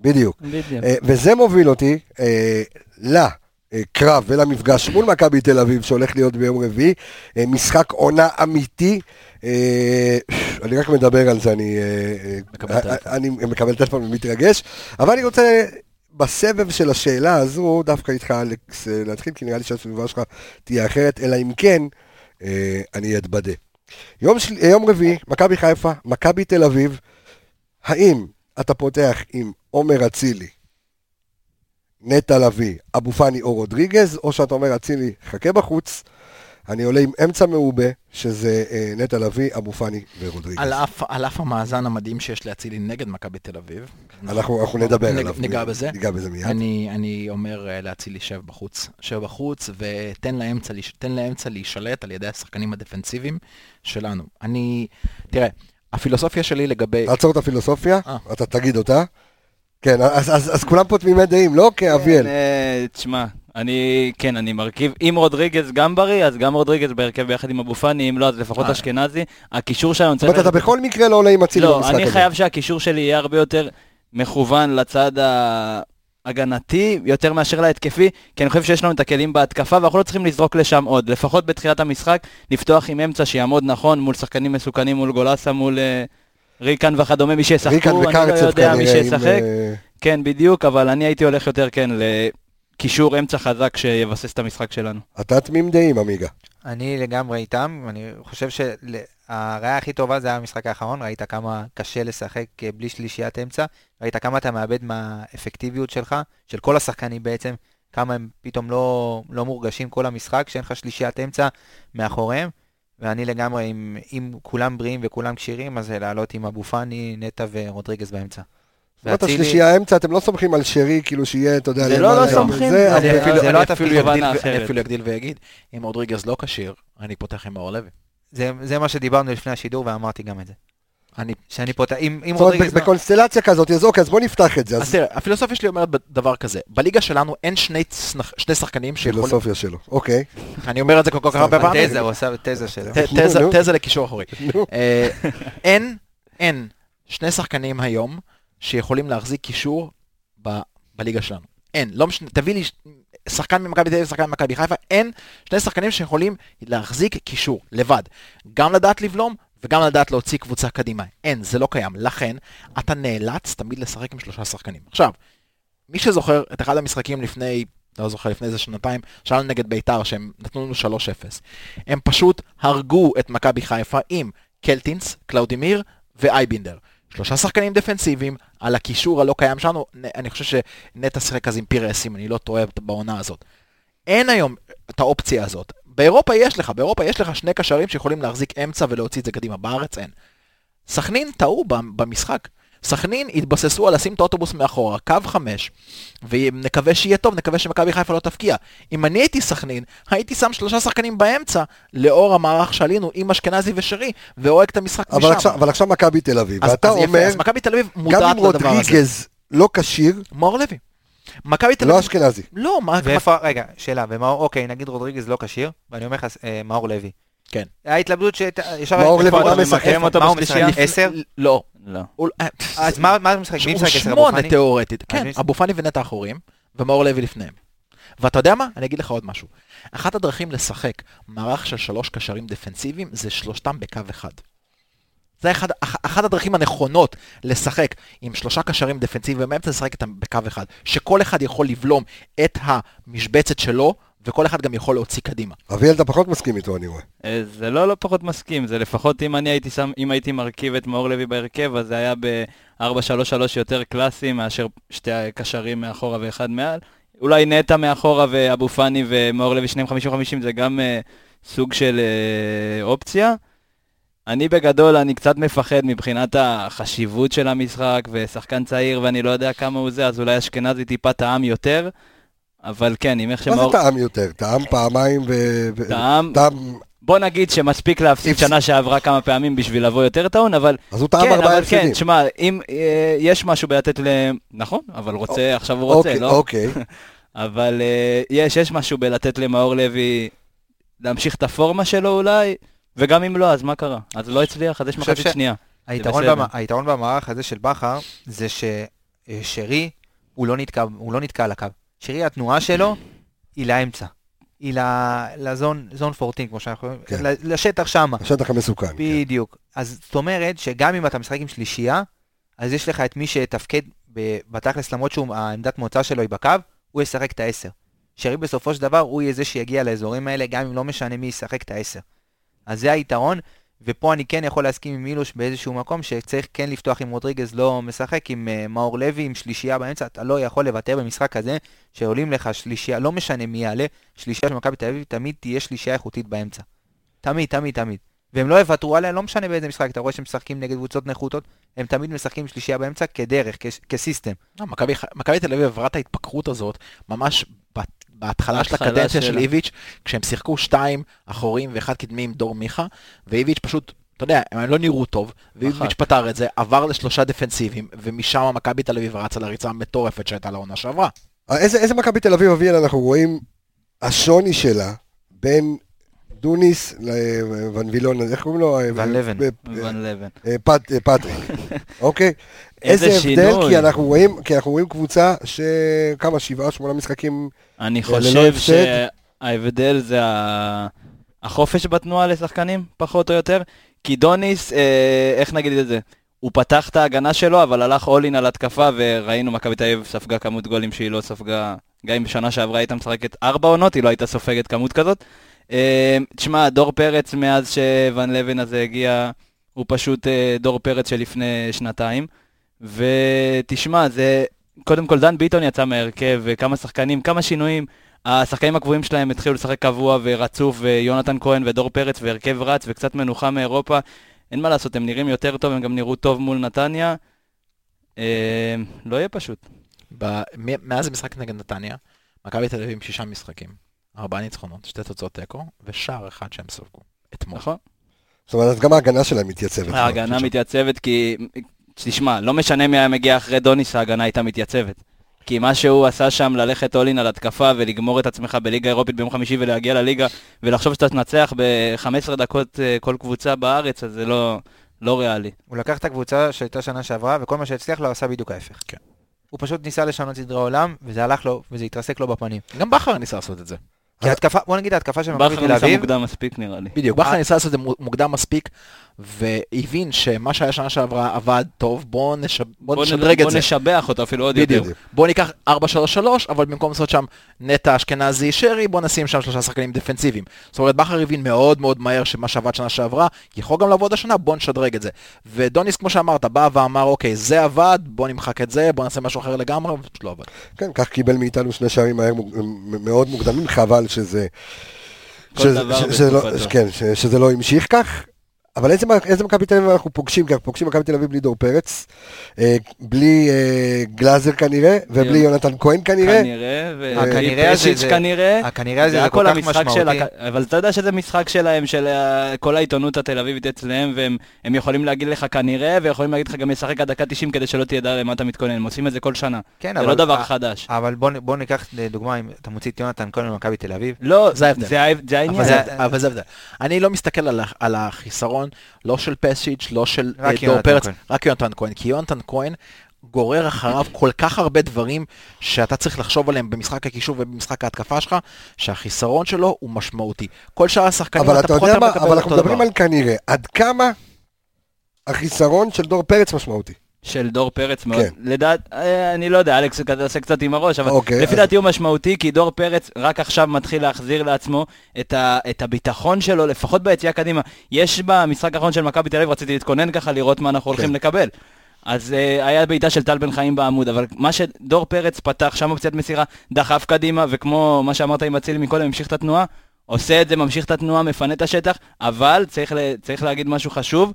בדיוק.
בדיוק.
אה, וזה מוביל אותי אה, לקרב ולמפגש מול מכבי תל אביב שהולך להיות ביום רביעי. אה, משחק עונה אמיתי. אה, אני רק מדבר על זה, אני, אה, אה,
מקבל
אה,
טלפון.
ומתרגש. אבל אני רוצה בסבב של השאלה הזו, דווקא איתך אלכס אה, להתחיל, כי נראה לי שהסביבה שלך תהיה אחרת, אלא אם כן, אה, אני אתבדה. יום, של... יום רביעי, מכבי חיפה, מכבי תל אביב, האם אתה פותח עם עומר אצילי, נטע לביא, אבו פאני או רודריגז, או שאתה אומר אצילי, חכה בחוץ, אני עולה עם אמצע מעובה, שזה אה, נטע לביא, אבו פאני ורודריגז.
על אף, על אף המאזן המדהים שיש לאצילי נגד מכבי תל אביב.
אנחנו, אנחנו נדבר
נג-
עליו.
ניגע בזה.
ניגע בזה מיד.
אני, אני אומר אה, לאצילי שב בחוץ, שב בחוץ ותן לאמצע, לאמצע להישלט על ידי השחקנים הדפנסיביים שלנו. אני, תראה, הפילוסופיה שלי לגבי...
עצור את הפילוסופיה,
אה.
אתה תגיד אותה. כן, אז, אז, אז כולם פה תמימי דעים, לא כאביאל.
כן, אה, תשמע, אני, כן, אני מרכיב, אם רודריגז גם בריא, אז גם רודריגז בהרכב ביחד עם אבו פאני, אם לא, אז לפחות
אה.
אשכנזי. הקישור שלנו
זאת אומרת, אתה בכל מקרה לא עולה עם אצילי
לא,
במשחק
אני
הזה.
חייב שהקישור שלי יהיה הרבה יותר מכוון לצד ההגנתי, יותר מאשר להתקפי, כי אני חושב שיש לנו את הכלים בהתקפה, ואנחנו לא צריכים לזרוק לשם עוד. לפחות בתחילת המשחק, לפתוח עם אמצע שיעמוד נכון מול שחקנים מסוכנים, מול גולסה, מול אה, ריקן וכדומה, מי שישחקו,
ריקן
אני לא יודע מי
כנראה עם...
שישחק.
אה,
כן, בדיוק, אבל אני הייתי הולך יותר, כן, לקישור אמצע חזק שיבסס את המשחק שלנו.
אתה תמים דעים, עמיגה.
אני לגמרי איתם, אני חושב שהראיה הכי טובה זה היה המשחק האחרון, ראית כמה קשה לשחק אה, בלי שלישיית אמצע, ראית כמה אתה מאבד מהאפקטיביות שלך, של כל השחקנים בעצם, כמה הם פתאום לא, לא מורגשים כל המשחק, שאין לך שלישיית אמצע מאחוריהם, ואני לגמרי, אם, אם כולם בריאים וכולם כשירים, אז לעלות עם אבו פאני, נטע ורודריגז באמצע.
זאת השלישייה האמצע, אתם לא סומכים על שרי, כאילו שיהיה, אתה יודע,
זה לא, לא סומכים.
זה,
לא התפקיד
אחרת.
אני אפילו אגדיל ואגיד, אם רודריגז לא כשיר, אני פותח עם מאור לוי.
זה, זה מה שדיברנו לפני השידור ואמרתי גם את זה.
אני
שאני פותח, אם, אם
זאת אומרת,
רודריגז...
בקונסטלציה כזאת, אז אוקיי, אז בוא נפתח את זה.
אז
אז
תראה, הפילוסופיה שלי אומרת דבר כזה, בליגה שלנו אין שני צנח- שני שחקנים שיכולים,
פילוסופיה שלו, אוקיי.
אני אומר את זה כל כך הרבה פעמים,
תזה, הוא עשה תזה שלו.
תזה-. תזה לקישור אחורי. אה, אין, אין שני שחקנים היום שיכולים להחזיק קישור ב- בליגה שלנו. אין, לא משנה, תביא לי ש- שחקן ממכבי תל אביב, שחקן ממכבי חיפה, אין שני שחקנים שיכולים להחזיק קישור לבד. גם לדעת לבלום וגם לדעת להוציא קבוצה קדימה. אין, זה לא קיים. לכן, אתה נאלץ תמיד לשחק עם שלושה שחקנים. עכשיו, מי שזוכר את אחד המשחקים לפני, לא זוכר, לפני איזה שנתיים, שאלנו נגד ביתר, שהם נתנו לנו 3-0. הם פשוט הרגו את מכבי חיפה עם קלטינס, קלאודמיר ואייבינדר. שלושה שחקנים דפנסיביים על הקישור הלא קיים שלנו, אני חושב שנטע שיחק אז עם פירס, אם אני לא טועה בעונה הזאת. אין היום את האופציה הזאת. באירופה יש לך, באירופה יש לך שני קשרים שיכולים להחזיק אמצע ולהוציא את זה קדימה, בארץ אין. סכנין טעו במשחק. סכנין התבססו על לשים את האוטובוס מאחורה, קו חמש, ונקווה שיהיה טוב, נקווה שמכבי חיפה לא תפקיע. אם אני הייתי סכנין, הייתי שם שלושה שחקנים באמצע, לאור המערך שעלינו עם אשכנזי ושרי, והורג את המשחק
אבל
משם.
עכשיו- אבל עכשיו מכבי תל אביב,
אז,
ואתה
אז יפה,
אומר,
אז מכבי תל אביב
גם
מודעת
אם
לדבר הזה.
רודריגז לא כשיר,
מאור לוי. מכבי תל
לא
אביב...
אשכנזי.
לא, מה...
ואיפה, רגע, שאלה, ומאור, אוקיי, נגיד רודריגז לא כשיר, ואני אומר לך, אה, מאור לוי.
כן.
ההתלבטות ש... ישר...
מאור לוי
ממקם
משחק.
מה הוא? משחק?
עשר?
לא.
לא.
אה,
אז מה מה הוא משחק? מי משחק עשר? אבו
שמונה
פאני?
תיאורטית.
אז
כן, אבו פאני ונטע אחורים. ומאור לוי לפניהם. ואתה יודע מה? אני אגיד לך עוד משהו. אחת הדרכים לשחק מערך של שלוש קשרים דפנסיביים זה שלושתם בקו אחד. זה אחד, אח, אחת הדרכים הנכונות לשחק עם שלושה קשרים דפנסיביים באמצע, לשחק איתם בקו אחד. שכל אחד יכול לבלום את המשבצת שלו, וכל אחד גם יכול להוציא קדימה.
אביאל, אתה פחות מסכים איתו, אני רואה.
אה, זה לא לא פחות מסכים, זה לפחות אם אני הייתי שם, אם הייתי מרכיב את מאור לוי בהרכב, אז זה היה ב-4-3-3 יותר קלאסי מאשר שתי הקשרים מאחורה ואחד מעל. אולי נטע מאחורה ואבו פאני ומאור לוי שניהם 50-50 זה גם uh, סוג של uh, אופציה. אני בגדול, אני קצת מפחד מבחינת החשיבות של המשחק, ושחקן צעיר ואני לא יודע כמה הוא זה, אז אולי אשכנזי טיפה טעם יותר. אבל כן, עם איך
מה זה
שמאור...
טעם יותר? טעם פעמיים ו...
טעם-
טעם...
בוא נגיד שמספיק להפסיד
הפס-
שנה שעברה כמה פעמים בשביל לבוא יותר טעון, אבל...
אז הוא טעם
כן,
ארבעה
אבל כן,
הפסדים.
תשמע, אם אה, יש משהו בלתת ל... נכון, אבל רוצה, עכשיו הוא רוצה,
אוקיי,
לא?
אוקיי.
אבל אה, יש, יש משהו בלתת למאור לוי להמשיך את הפורמה שלו אולי, וגם אם לא, אז מה קרה? אז לא הצליח, אז יש מחצית
ש-
שנייה.
היתרון. במ... היתרון במערך הזה של בכר זה ששרי הוא לא נתקע, הוא לא נתקע על הקו. שרי התנועה שלו היא לאמצע. היא לזון זון 14 כמו שאנחנו רואים,
כן.
לשטח שמה.
השטח המסוכן. כן.
בדיוק. אז זאת אומרת שגם אם אתה משחק עם שלישייה, אז יש לך את מי שיתפקד ב- בתכלס למרות שהעמדת מוצא שלו היא בקו, הוא ישחק את העשר. שרי בסופו של דבר הוא יהיה זה שיגיע לאזורים האלה, גם אם לא משנה מי ישחק את העשר. אז זה היתרון, ופה אני כן יכול להסכים עם מילוש באיזשהו מקום, שצריך כן לפתוח עם רודריגז לא משחק, עם uh, מאור לוי, עם שלישייה באמצע, אתה לא יכול לוותר במשחק כזה, שעולים לך שלישייה, לא משנה מי יעלה, שלישייה של מכבי תל אביב, תמיד תהיה שלישייה איכותית באמצע. תמיד, תמיד, תמיד. והם לא יוותרו עליה, לא משנה באיזה משחק, אתה רואה שהם משחקים נגד קבוצות נחותות, הם תמיד משחקים שלישייה באמצע כדרך, כ- כסיסטם.
לא, מכבי תל אביב עברה את ההתפקרות הזאת ממש בהתחלה של הקדנציה של. איביץ', כשהם שיחקו שתיים אחורים ואחד קדמי עם דור מיכה, ואיביץ' פשוט, אתה יודע, הם לא נראו טוב, ואיביץ'
אחת.
פתר את זה, עבר לשלושה דפנסיביים, ומשם מכבי תל אביב רצה לריצה המטורפת שהייתה לעונה שעברה.
אה, איזה, איזה מכבי תל אביב אביאל אנחנו רואים השוני שלה בין דוניס לוון וילון, איך קוראים לו?
ון לבן.
אה,
ון לבן.
אה, פט- אה, פטריק, אוקיי?
איזה
איזה הבדל,
שינוי.
כי אנחנו רואים, כי אנחנו רואים קבוצה שכמה, שבעה, שמונה משחקים,
אני
ללא
חושב. שההבדל זה ה- החופש בתנועה לשחקנים, פחות או יותר. כי דוניס, אה, איך נגיד את זה? הוא פתח את ההגנה שלו, אבל הלך אולין על התקפה, וראינו מכבי תל אביב ספגה כמות גולים שהיא לא ספגה, גם אם בשנה שעברה הייתה משחקת ארבע עונות, היא לא הייתה סופגת כמות כזאת. אה, תשמע, דור פרץ, מאז שוון לבן הזה הגיע, הוא פשוט אה, דור פרץ שלפני שנתיים. ותשמע, זה... קודם כל, דן ביטון יצא מהרכב, וכמה שחקנים, כמה שינויים. השחקנים הקבועים שלהם התחילו לשחק קבוע ורצוף, ויונתן כהן ודור פרץ, והרכב רץ, וקצת מנוחה מאירופה. אין מה לעשות, הם נראים יותר טוב, הם גם נראו טוב מול נתניה. אה, לא יהיה פשוט.
ב- מ- מאז המשחק נגד נתניה, מכבי תל אביב עם שישה משחקים, ארבעה ניצחונות, שתי תוצאות תיקו, ושער אחד שהם ספגו. אתמול.
נכון?
זאת אומרת, אז גם ההגנה שלהם מתייצבת.
ההגנה מתייצבת כי... תשמע, לא משנה מי היה מגיע אחרי דוניס, ההגנה הייתה מתייצבת. כי מה שהוא עשה שם, ללכת אולין על התקפה ולגמור את עצמך בליגה האירופית ביום חמישי ולהגיע לליגה ולחשוב שאתה תנצח ב-15 דקות אה, כל קבוצה בארץ, אז זה לא, לא ריאלי.
הוא לקח את הקבוצה שהייתה שנה שעברה, וכל מה שהצליח לו עשה בדיוק ההפך.
כן.
הוא פשוט ניסה לשנות סדרי עולם, וזה הלך לו, וזה התרסק לו בפנים.
גם בכר ניסה לעשות את זה.
כי ההתקפה, בוא נגיד ההתקפה של מכבי
בכר
תל
ניסה
אביב,
מוקדם מספיק נראה לי.
בדיוק, בכר. ניסה לעשות את זה מו- מוקדם מספיק, והבין שמה שהיה שנה שעברה עבד טוב, בואו נשב- בואו
בוא,
נשדרג
בוא
את זה.
נשבח אותו אפילו עוד
בדיוק.
יותר.
בואו ניקח 4-3-3, אבל במקום לעשות שם נטע אשכנזי שרי, בואו נשים שם שלושה שחקנים דפנסיביים. זאת אומרת, בכר הבין מאוד מאוד מהר שמה שעבד שנה שעברה, יכול גם לעבוד השנה, בואו נשדרג את זה. ודוניס, כמו שאמרת, בא ואמר, אוקיי, זה עבד, בואו נמחק את זה, בואו נעשה משהו אחר לגמרי, ופשוט לא עבד.
כן, כך קיבל מאיתנו שני שערים מהר מאוד מוקדמים, חבל שזה...
כל
שזה-
דבר
ש- שזה לא-. כן, ש- שזה לא המשיך כך. אבל איזה, איזה מכבי תל אביב אנחנו פוגשים? כי אנחנו פוגשים מכבי תל אביב בלי דור פרץ, אה, בלי אה, גלאזר כנראה, ובלי
כן.
יונתן כהן כנראה.
כנראה,
הזה
ופשיץ'
זה-
כנראה.
הכנראה זה
זה הכל
כל כך
המשחק של...
משמעותי.
הכ- אבל אתה יודע שזה משחק שלהם, של ה- כל העיתונות התל אביבית אצלם, והם הם יכולים להגיד לך כנראה, ויכולים להגיד לך גם לשחק עד דקה 90 כדי שלא תדע למה אתה מתכונן. הם עושים את זה כל שנה.
כן,
זה
אבל-
לא דבר
אה,
חדש.
אבל בוא, בוא ניקח לדוגמה, אם אתה מוציא את יונתן כהן ממכבי תל אביב,
לא,
זה ההבדל.
זה העניין.
אבל
זה-.
אני לא מסתכל על ה- החיסרון, לא של פסיץ', לא של אה, דור פרץ,
כהן.
רק יונתן כהן. כי יונתן כהן, גורר אחריו כל כך הרבה דברים שאתה צריך לחשוב עליהם במשחק הקישור ובמשחק ההתקפה שלך, שהחיסרון שלו הוא משמעותי. כל שאר השחקנים
אתה
פחות או
מה,
יותר מקבל
אבל אנחנו
אותו
מדברים
דבר.
על כנראה, עד כמה החיסרון של דור פרץ משמעותי.
של דור פרץ מאוד.
כן.
לדעת, אה, אני לא יודע, אלכס עושה קצת עם הראש, אבל
אוקיי,
לפי
אז-
דעתי הוא משמעותי, כי דור פרץ רק עכשיו מתחיל להחזיר לעצמו את, ה, את הביטחון שלו, לפחות ביציאה קדימה. יש במשחק האחרון של מכבי תל אביב, רציתי להתכונן ככה, לראות מה אנחנו הולכים
כן.
לקבל. אז uh, היה בעיטה של טל בן חיים בעמוד, אבל מה שדור פרץ פתח, שם אופציית מסירה, דחף קדימה, וכמו מה שאמרת עם אצילי מקודם, המשיך את התנועה, עושה את זה, ממשיך את התנועה, מפנה את השטח, אבל צריך, ל, צריך להגיד משהו חשוב,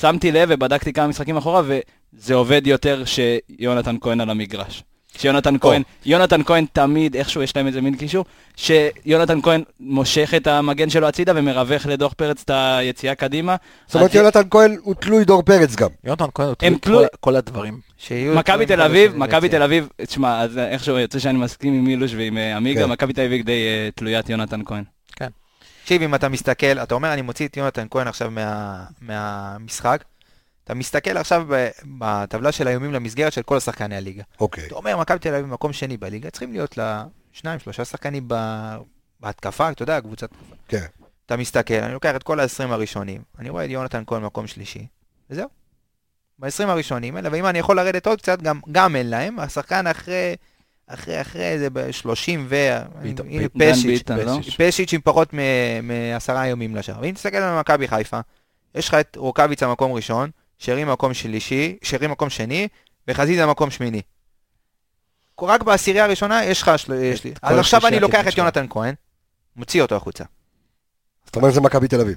שמתי לב ובדקתי כמה משחקים אחורה, וזה עובד יותר שיונתן כהן על המגרש. שיונתן כהן, יונתן כהן תמיד, איכשהו יש להם איזה מין קישור, שיונתן כהן מושך את המגן שלו הצידה ומרווח לדוח פרץ את היציאה קדימה.
זאת אומרת, יונתן כהן הוא תלוי דור פרץ גם.
יונתן כהן הוא תלוי כל- כל הדברים.
מכבי תל אביב, מכבי. תל אביב, תשמע, אז איכשהו יוצא שאני מסכים עם מילוש ועם אה, עמיגה,
כן.
מכבי תל אביב די אה, תלוית יונתן כהן.
תקשיב, אם אתה מסתכל, אתה אומר, אני מוציא את יונתן כהן עכשיו מה, מהמשחק, אתה מסתכל עכשיו בטבלה של האיומים למסגרת של כל שחקני הליגה.
אוקיי.
אתה אומר, מכבי תל אביב במקום שני בליגה, צריכים להיות לה שניים, שלושה שחקנים בהתקפה, אתה יודע, קבוצת.
כן.
אתה מסתכל, אני לוקח את כל ה-20 הראשונים, אני רואה את יונתן כהן במקום שלישי, וזהו. ב-20 הראשונים האלה, ואם אני יכול לרדת עוד קצת, גם, גם אין להם, השחקן אחרי, אחרי, אחרי זה ב-30 ו... הנה,
דן
פשיץ',
לא?
פשיץ' עם פחות מעשרה יומים לשער. ואם תסתכל על מכבי חיפה, יש לך את רוקאביצה מקום ראשון, שרי מקום שלישי, שרי מקום שני, וחזיזה מקום שמיני. רק בעשירייה הראשונה יש לך, של... יש לי. אז עכשיו אני לוקח את. יונתן כהן, מוציא אותו החוצה.
זאת אומרת, זה מכבי תל אביב.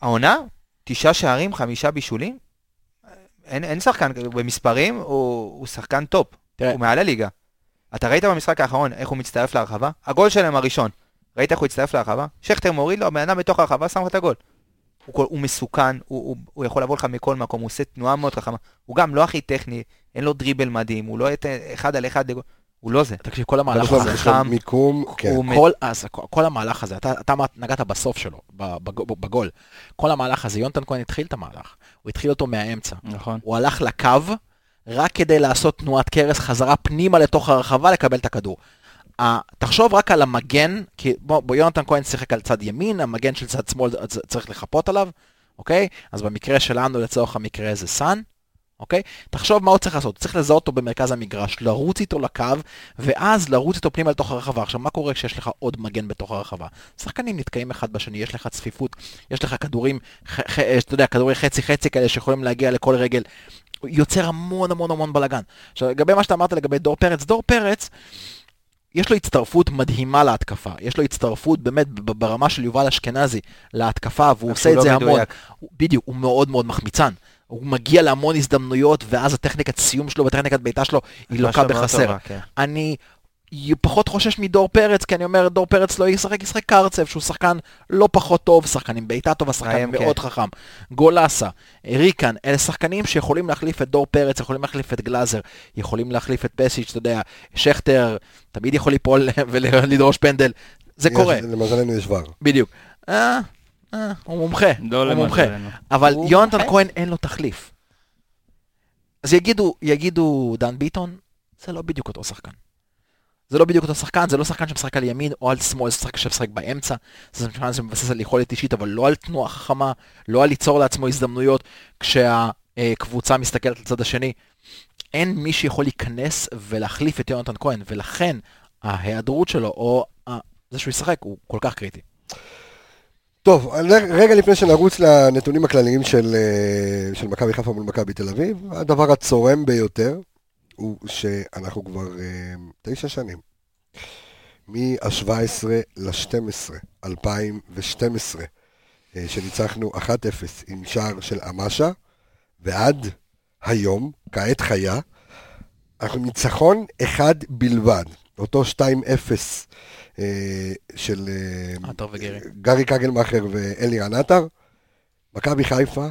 העונה, תשעה שערים, חמישה בישולים. אין, אין שחקן, במספרים הוא, הוא שחקן טופ,
תראה.
הוא מעל הליגה. אתה ראית במשחק האחרון איך הוא מצטרף להרחבה? הגול שלהם הראשון, ראית איך הוא הצטרף להרחבה? שכטר מוריד לו, הבן אדם בתוך הרחבה שם לך את הגול. הוא, הוא מסוכן, הוא, הוא, הוא יכול לבוא לך מכל מקום, הוא עושה תנועה מאוד חכמה. הוא גם לא הכי טכני, אין לו דריבל מדהים, הוא לא את, אחד על אחד. הוא לא זה.
תקשיב, כל המהלך הזה,
יש לו
חכם.
מיקום, כן.
הוא
כל, אז, כל, כל המהלך הזה, אתה, אתה נגעת בסוף שלו, בגול. כל המהלך הזה, יונתן כהן התחיל את המהלך. הוא התחיל אותו מהאמצע.
נכון.
הוא הלך לקו רק כדי לעשות תנועת קרס חזרה פנימה לתוך הרחבה לקבל את הכדור. Uh, תחשוב רק על המגן, כי בוא, בוא יונתן כהן שיחק על צד ימין, המגן של צד שמאל צ- צריך לחפות עליו, אוקיי? אז במקרה שלנו לצורך המקרה זה סאן, אוקיי? תחשוב מה הוא צריך לעשות, הוא צריך לזהות אותו במרכז המגרש, לרוץ איתו לקו, ואז לרוץ איתו פנימה לתוך הרחבה. עכשיו, מה קורה כשיש לך עוד מגן בתוך הרחבה? שחקנים נתקעים אחד בשני, יש לך צפיפות, יש לך כדורים, ח, ח, אתה יודע, כדורי חצי-חצי כאלה שיכולים להגיע לכל רגל. יוצר המון המון המון בלאגן. עכשיו, לגבי מה שאתה אמרת לגבי דור פרץ, דור פרץ, יש לו הצטרפות מדהימה להתקפה. יש לו הצטרפות באמת ברמה של יובל אשכנזי להתקפה, והוא עושה את
לא
זה המון.
מדויק.
הוא- בדיוק, הוא מאוד מאוד מחמיצן. הוא מגיע להמון הזדמנויות, ואז הטכניקת סיום שלו וטכניקת בעיטה שלו היא לוקה בחסר.
טובה, כן.
אני פחות חושש מדור פרץ, כי אני אומר, דור פרץ לא ישחק, ישחק קרצב, שהוא שחקן לא פחות טוב, שחקן עם בעיטה טובה, שחקן מאוד
כן.
חכם. גולסה, ריקן, אלה שחקנים שיכולים להחליף את דור פרץ, יכולים להחליף את גלאזר, יכולים להחליף את פסיץ', אתה יודע, שכטר, תמיד יכול ליפול ולדרוש פנדל, זה
יש-
קורה,
למזלנו יש ור.
בדיוק. אה, אה, הוא מומחה,
לא
הוא מומחה. אבל
הוא
יונתן
מומחה.
כהן אין לו תחליף. אז יגידו, יגידו דן ביטון, זה לא בדיוק אותו שחקן. זה לא בדיוק אותו שחקן, זה לא שחקן שמשחק על ימין או על שמאל, זה שחקן שמשחק באמצע, זה שחקן שמבסס על יכולת אישית, אבל לא על תנועה חכמה, לא על ליצור לעצמו הזדמנויות כשהקבוצה מסתכלת לצד השני. אין מי שיכול להיכנס ולהחליף את יונתן כהן, ולכן ההיעדרות שלו, או זה שהוא ישחק, הוא כל כך קריטי.
טוב, רגע לפני שנרוץ לנתונים הכלליים של, אה, של מכבי חיפה מול מכבי תל אביב, הדבר הצורם ביותר הוא שאנחנו כבר אה, תשע שנים, מה-17 ל-12, 2012, אה, שניצחנו 1-0 עם שער של אמשה, ועד היום, כעת חיה, אנחנו ניצחון אחד בלבד, אותו 2-0 אה, של... אה,
וגרי.
גרי קגלמאכר ואלירן עטר. מכבי חיפה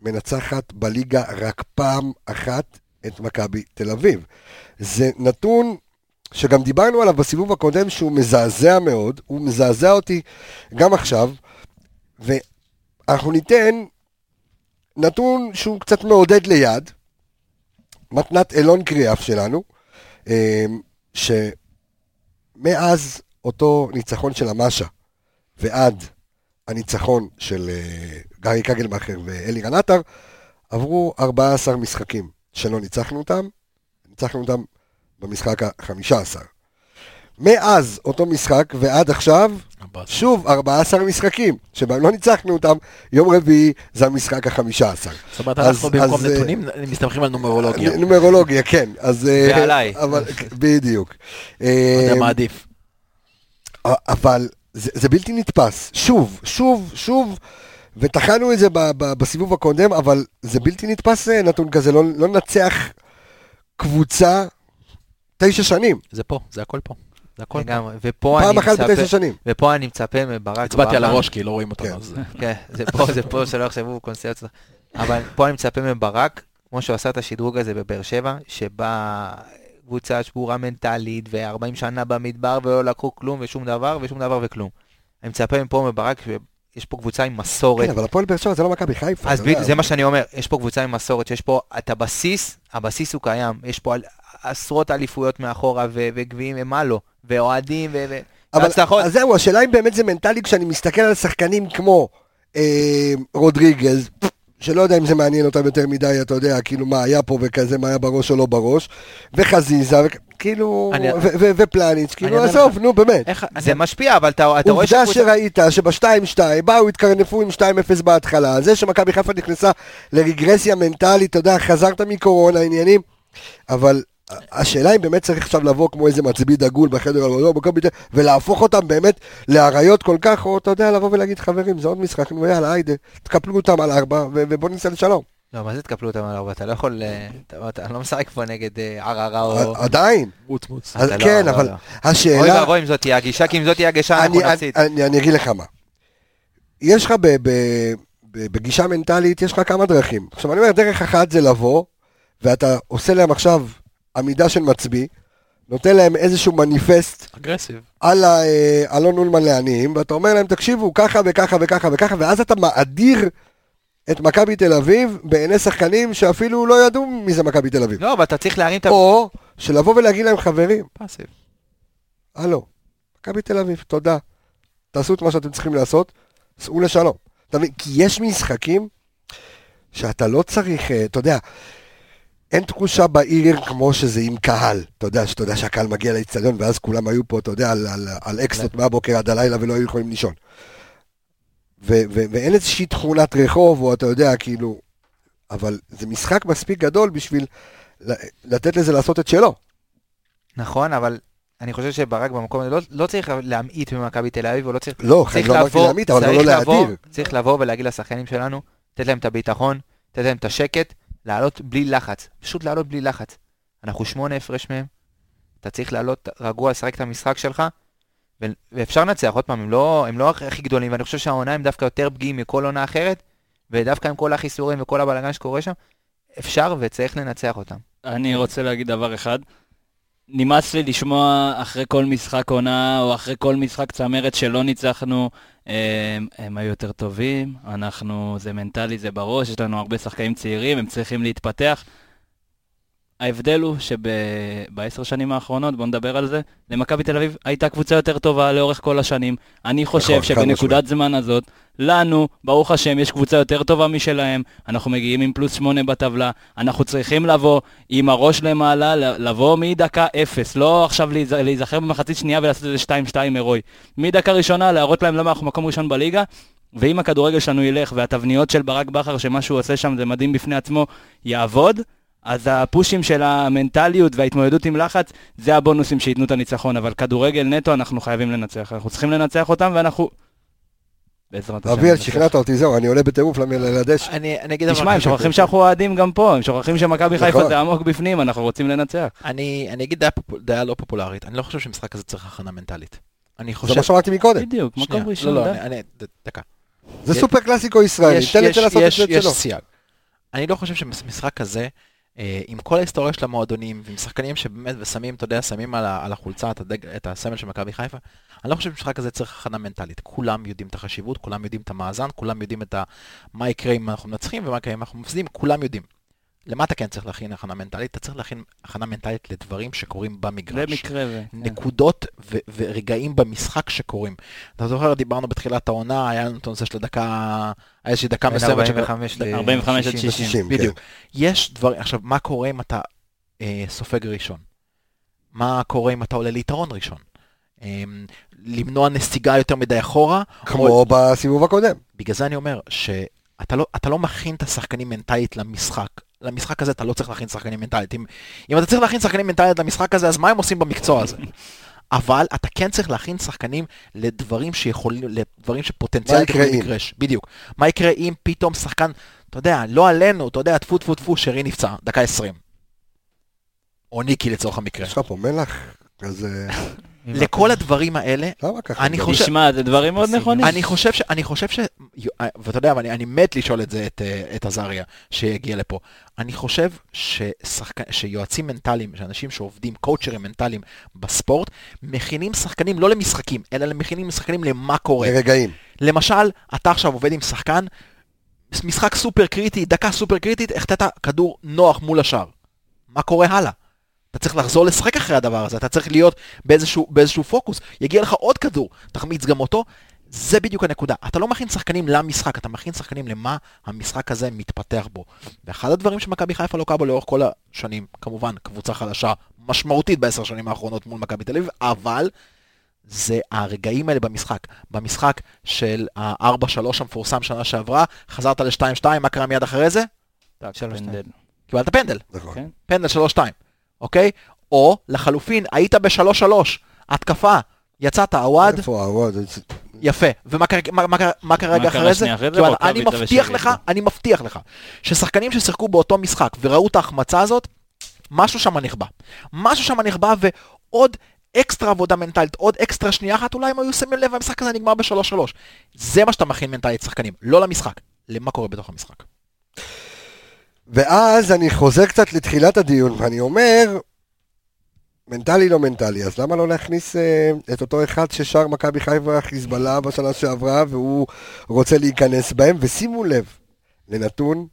מנצחת בליגה רק פעם אחת את מכבי תל אביב. זה נתון שגם דיברנו עליו בסיבוב הקודם שהוא מזעזע מאוד, הוא מזעזע אותי גם עכשיו, ואנחנו ניתן נתון שהוא קצת מעודד ליד. מתנת אילון קריאף שלנו, אה, שמאז אותו ניצחון של המאשה ועד הניצחון של אה, גרי קגלמאכר ואלירן עטר, עברו 14 משחקים שלא ניצחנו אותם, ניצחנו אותם במשחק ה-15. מאז אותו משחק ועד עכשיו, שוב 14 משחקים, שבהם לא ניצחנו אותם, יום רביעי זה המשחק ה-15.
זאת אומרת,
אז-
אנחנו במקום
אז, אה,
נתונים מסתמכים על נומרולוגיה.
נומרולוגיה, כן. אז... אה,
ועליי.
אבל, בדיוק.
לא יודע
אה,
מה עדיף.
אבל זה, זה בלתי נתפס. שוב, שוב, שוב, וטחנו את זה ב, ב, בסיבוב הקודם, אבל זה בלתי נתפס אה, נתון כזה, לא, לא לנצח קבוצה תשע שנים.
זה פה, זה הכל פה. זה הכל.
לגמרי, ופה אני
פעם אחת
מצפה,
בתשע שנים.
ופה אני מצפה מברק
הצבעתי על הראש כי לא רואים אותנו.
כן.
אז-
כן, זה פה, זה פה, שלא יחשבו קונסטרציה. אבל פה אני מצפה מברק, כמו שהוא עשה את השדרוג הזה בבאר שבע, שבה קבוצה שבורה מנטלית, ו-40 שנה במדבר, ולא לקחו כלום ושום דבר, ושום דבר וכלום. אני מצפה מפה מברק, שיש פה קבוצה עם מסורת.
כן, אבל הפועל באר שבע זה לא מכבי חיפה.
אז זה מה שאני אומר, יש פה קבוצה עם מסורת, שיש פה את הבסיס, הבסיס הוא קיים, יש פה עשרות אליפויות מאחורה, וגביעים, ומה לא, ואוהדים, ו...
אבל. אז זהו, השאלה אם באמת זה מנטלי כשאני מסתכל על שחקנים כמו אה, רודריגז, שלא יודע אם זה מעניין אותם יותר מדי, אתה יודע, כאילו מה היה פה וכזה, מה היה בראש או לא בראש, וחזיזה, כאילו, ופלניץ', כאילו, עזוב, נו באמת.
זה משפיע, אבל אתה אתה רואה
עובדה שראית שב-2-2 באו, התקרנפו עם 2-0 בהתחלה, זה שמכבי חיפה נכנסה לרגרסיה מנטלית, אתה יודע, חזרת מקורונה, עניינים, אבל השאלה אם באמת צריך עכשיו לבוא כמו איזה מצביא דגול בחדר ולהפוך אותם באמת לאריות כל כך, או אתה יודע, לבוא ולהגיד, חברים, זה עוד משחק, נו יאללה, היידה, תקפלו אותם על ארבע, ו- ובוא ניסע לשלום.
לא, מה זה תקפלו אותם על ארבע? אתה לא יכול... אה, אתה- לא משחק פה נגד אה, ערערה או...
עדיין,
מוץ
לא,
כן,
לא,
אבל
לא. אוי
השאלה...
ואבוי אם זאת תהיה הגישה, כי אם זאת תהיה הגישה אנחנו
אני,
נפסיד.
אני, אגיד לך מה. יש לך ב, ב, ב, בגישה מנטלית, יש לך כמה דרכים. עכשיו, אני אומר, דרך אחת זה לבוא, ואתה עושה להם עכשיו עמידה של מצביא, נותן להם איזשהו מניפסט
אגרסיב.
על אה, אלון אולמן לעניים, ואתה אומר להם, תקשיבו, ככה וככה וככה וככה, ואז אתה מאדיר את מכבי תל אביב בעיני שחקנים שאפילו לא ידעו מי זה מכבי תל אביב.
לא, אבל אתה צריך להרים את ה...
או שלבוא ולהגיד להם, חברים,
פאסיב.
הלו, מכבי תל אביב, תודה. תעשו את מה שאתם צריכים לעשות, סעו לשלום. אתה מבין? כי יש משחקים שאתה לא צריך, אה, אתה יודע, אין תחושה בעיר כמו שזה עם קהל. אתה יודע, שאתה יודע שהקהל מגיע לאצטדיון ואז כולם היו פה, אתה יודע, על, על, על אקסטות מהבוקר עד הלילה ולא היו יכולים לישון. ו- ו- ואין איזושהי תכונת רחוב, או אתה יודע, כאילו... אבל זה משחק מספיק גדול בשביל לתת לזה לעשות את שלו.
נכון, אבל אני חושב שברק במקום הזה לא- לא צריך להמעיט ממכבי תל אביב, הוא לא צריך...
לא,
צריך
לא אמרתי
לבוא,
להמית, אבל לא להדיר.
צריך לבוא ולהגיד לשחקנים שלנו, לתת להם את הביטחון, לתת להם את השקט, לעלות בלי לחץ. פשוט לעלות בלי לחץ. אנחנו שמונה הפרש מהם, אתה צריך לעלות רגוע, לשחק את המשחק שלך, ו- ואפשר לנצח, עוד פעם, הם לא, הם לא הכי גדולים, ואני חושב שהעונה הם דווקא יותר פגיעים מכל עונה אחרת, ודווקא עם כל החיסורים וכל הבלאגן שקורה שם, אפשר וצריך לנצח אותם.
אני רוצה להגיד דבר אחד. נמאס לי לשמוע אחרי כל משחק עונה, או אחרי כל משחק צמרת שלא ניצחנו, הם, הם היו יותר טובים, אנחנו, זה מנטלי, זה בראש, יש לנו הרבה שחקנים צעירים, הם צריכים להתפתח. ההבדל הוא שבעשר שנים האחרונות, בואו נדבר על זה, למכבי תל אביב הייתה קבוצה יותר טובה לאורך כל השנים. אני חושב
נכון, חד
שבנקודת זמן הזאת, לנו, ברוך השם, יש קבוצה יותר טובה משלהם, אנחנו מגיעים עם פלוס שמונה בטבלה, אנחנו צריכים לבוא עם הראש למעלה, לבוא מדקה אפס, לא עכשיו להיז- להיזכר במחצית שנייה ולעשות איזה 2-2 הירואי. מדקה ראשונה להראות להם למה אנחנו מקום ראשון בליגה, ואם הכדורגל שלנו ילך והתבניות של ברק בכר, שמה שהוא עושה שם זה מדהים בפני עצמו, יעבוד, אז הפושים של המנטליות וההתמודדות עם לחץ, זה הבונוסים שייתנו את הניצחון, אבל כדורגל נטו אנחנו חייבים לנצח, אנחנו צריכים לנצח אותם ואנחנו... בעזרת השם.
אביאל. שכנעת אותי, זהו, אני עולה בטירוף לדשא.
אני אני אגיד דבר
תשמע, הם. שוכחים שאנחנו אוהדים גם פה, הם שוכחים שמכבי חיפה
נכון.
זה עמוק בפנים, אנחנו רוצים לנצח.
אני אני אגיד דעה לא פופולרית. אני לא חושב שהמשחק הזה צריך הכנה מנטלית. אני
זה
חושב...
מה שאמרתי מקודם.
בדיוק, מקום ראשון.
לא, לא, דקה.
זה
יש-
סופר קלאסיקו ישראלי,
יש-
תן
יש-
לזה לעשות את
יש-
זה
יש
שלו.
סייג. אני לא חושב שמשחק כזה, עם כל ההיסטוריה של המועדונים, ועם שחקנים שבאמת, ושמים, אתה יודע, שמים על על החולצה את הדג- את הסמל של מכבי חיפה, אני לא חושב שמשחק כזה צריך הכנה מנטלית. כולם יודעים את החשיבות, כולם יודעים את המאזן, כולם יודעים את ה... מה יקרה אם אנחנו מנצחים ומה יקרה אם אנחנו מפסידים, כולם יודעים. למה אתה כן צריך להכין הכנה מנטלית? אתה צריך להכין הכנה מנטלית לדברים שקורים במגרש.
במקרה ו... כן.
נקודות ו- ורגעים במשחק שקורים. אתה זוכר, דיברנו בתחילת העונה, היה לנו את הנושא של הדקה, היה איזושהי דקה מסוימת. ש-
45 ל-
45 עד
60.
60.
כן.
בדיוק. יש דברים, עכשיו, מה קורה אם אתה אה, סופג ראשון? מה קורה אם אתה עולה ליתרון ראשון? אה, למנוע נסיגה יותר מדי אחורה?
כמו
או-
בסיבוב הקודם.
בגלל זה אני אומר שאתה לא, אתה לא מכין את השחקנים מנטלית למשחק. למשחק הזה אתה לא צריך להכין שחקנים מנטלית. אם, אם אתה צריך להכין שחקנים מנטלית למשחק הזה, אז מה הם עושים במקצוע הזה? אבל אתה כן צריך להכין שחקנים לדברים שיכולים, לדברים שפוטנציאלית יכולים? לקרש. בדיוק. מה יקרה אם פתאום שחקן, אתה יודע, לא עלינו, אתה יודע, טפו טפו טפו, שרי נפצע, דקה 20. או ניקי לצורך המקרה.
יש לך פה מלח? כזה...
לכל הדברים האלה? אני? חושב-
תשמע, זה דברים מאוד נכונים.
אני חושב ש... אני חושב ש... ואתה יודע, ואני אני מת לשאול את זה, את, אה, את עזריה, שיגיע לפה. אני חושב ששחק... שיועצים מנטליים, שאנשים שעובדים, קואוצ'רים מנטליים בספורט, מכינים שחקנים לא למשחקים, אלא מכינים שחקנים למה קורה.
לרגעים.
למשל, אתה עכשיו עובד עם שחקן, משחק סופר קריטי, דקה סופר קריטית, החטאת כדור נוח מול השאר. מה קורה הלאה? אתה צריך לחזור לשחק אחרי הדבר הזה, אתה צריך להיות באיזשהו, באיזשהו פוקוס. יגיע לך עוד כדור, תחמיץ גם אותו. זה בדיוק הנקודה. אתה לא מכין שחקנים למשחק, אתה מכין שחקנים למה המשחק הזה מתפתח בו. ואחד הדברים שמכבי חיפה לוקה בו לאורך כל השנים, כמובן, קבוצה חדשה משמעותית בעשר שנים האחרונות מול מכבי תל אביב, אבל זה הרגעים האלה במשחק. במשחק של ה-4-3 המפורסם שנה שעברה, חזרת ל-2-2, מה קרה מיד אחרי זה?
שלוש,
פנדל.
קיבלת פנדל.
נכון.
כן.
פנדל 3-2, אוקיי? או לחלופין, היית ב-3-3, התקפה, יצאת, עווד,
איפה העווד?
יפה. ומה קרה- מה- מה קרה- מה קרה רגע אחרי זה?
אחרי
אני מבטיח. לך, אני מבטיח לך, ששחקנים ששיחקו באותו משחק וראו את ההחמצה הזאת, משהו שם נכבה. משהו שם נכבה ועוד אקסטרה עבודה מנטלית, עוד אקסטרה שנייה אחת, אולי הם היו שמים לב, המשחק הזה נגמר ב-3-3. זה מה שאתה מכין מנטלית שחקנים, לא למשחק, למה קורה בתוך המשחק.
ואז אני חוזר קצת לתחילת הדיון, ואני אומר, מנטלי לא מנטלי, אז למה לא להכניס אה, את אותו אחד ששר מכבי חיפה חיזבאללה בשנה שעברה, והוא רוצה להיכנס בהם, ושימו לב, לנתון,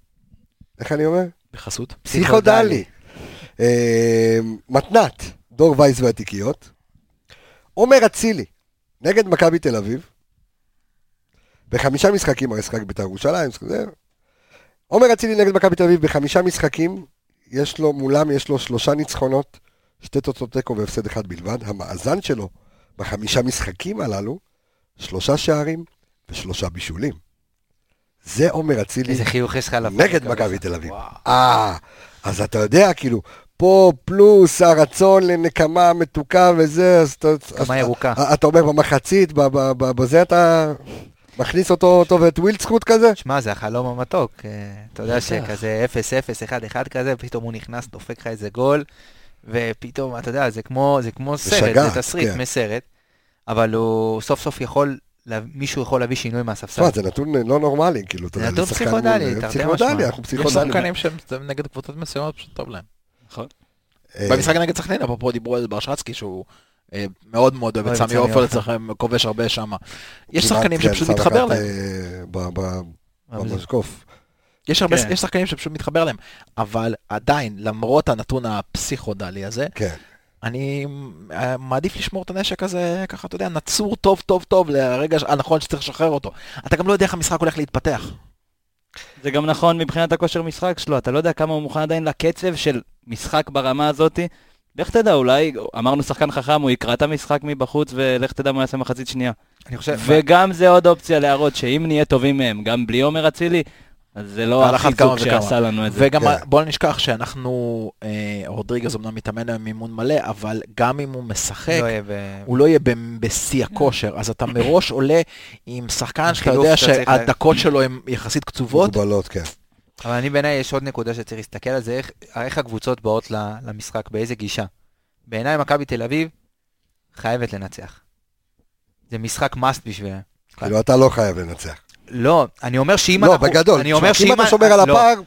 איך אני אומר?
בחסות?
פסיכודלי. אה, מתנת, דור וייס והתיקיות. עומר אצילי, נגד מכבי תל אביב. בחמישה משחקים, הרי שחק בית"ר ירושלים. עומר אצילי נגד מכבי תל אביב בחמישה משחקים, יש לו, מולם יש לו שלושה ניצחונות, שתי תוצאות תיקו והפסד אחד בלבד. המאזן שלו בחמישה משחקים הללו, שלושה שערים ושלושה בישולים. זה עומר אצילי
איזה חיוך יש לך עליו.
נגד מכבי תל אביב. אה, אז אתה יודע, כאילו, פה פלוס הרצון לנקמה מתוקה וזה, אז אתה...
נקמה ירוקה.
אתה אומר במחצית, ב- ב- ב- בזה אתה מכניס אותו, אותו ואת ווילדסחוט כזה?
שמע, זה החלום המתוק. אה, אתה יודע שכזה 0-0, 1-1 כזה, פתאום הוא נכנס, דופק לך איזה גול, ופתאום, אתה יודע, זה כמו, זה כמו סרט,
שגעת,
זה תסריט
כן.
מסרט, אבל הוא סוף סוף יכול, מישהו יכול להביא שינוי מהספסל.
תשמע, זה נתון לא נורמלי, כאילו, אתה
זה
יודע,
נתון
לשחקן
פסיכודלי, תרתי
פסיכודלי,
משמע.
אנחנו
יש
פסיכודלי.
שחקנים שהם נגד קבוצות מסוימות פשוט טוב להם.
נכון.
אה,
במשחק נגד סכנין, אפרופו דיברו על ברשצקי, שהוא מאוד מאוד אוהב את סמי עופר. אצלכם, כובש הרבה שם. יש שחקנים
כן,
שפשוט מתחבר להם.
אה, במשקוף.
יש הרבה,
כן.
יש שחקנים שפשוט מתחבר להם. אבל עדיין, למרות הנתון הפסיכודלי הזה,
כן.
אני אה, מעדיף לשמור את הנשק הזה, ככה, אתה יודע, נצור טוב טוב טוב לרגע הנכון שצריך לשחרר אותו. אתה גם לא יודע איך המשחק הולך להתפתח.
זה גם נכון מבחינת הכושר משחק שלו, אתה לא יודע כמה הוא מוכן עדיין לקצב של משחק ברמה הזאתי. לך תדע, אולי, אמרנו שחקן חכם, הוא יקרא את המשחק מבחוץ, ולך תדע מה יעשה מחצית שנייה.
אני חושב,
וגם זה עוד אופציה להראות שאם נהיה טובים מהם, גם בלי עומר אצילי, אז זה לא החיזוק. שעשה לנו את זה.
וגם
כן.
בוא נשכח שאנחנו, אה, רודריגז אמנם מתאמן היום מימון מלא, אבל גם אם הוא משחק,
לא ב-
הוא לא יהיה ב- בשיא הכושר, אז אתה מראש עולה עם שחקן שאתה יודע שהדקות שלו הן יחסית קצובות.
מוגבלות, כן.
אבל אני בעיניי יש עוד נקודה שצריך להסתכל על זה, איך, איך הקבוצות באות ל- למשחק, באיזה גישה. בעיניי מכבי תל אביב חייבת לנצח. זה משחק must בשבילם.
כאילו, אתה לא חייב לנצח.
לא, אני אומר שאם
לא,
אנחנו...
בגדול.
אני אומר
תשמע, אם
שאם...
אתה שומר על
לא.
הפער,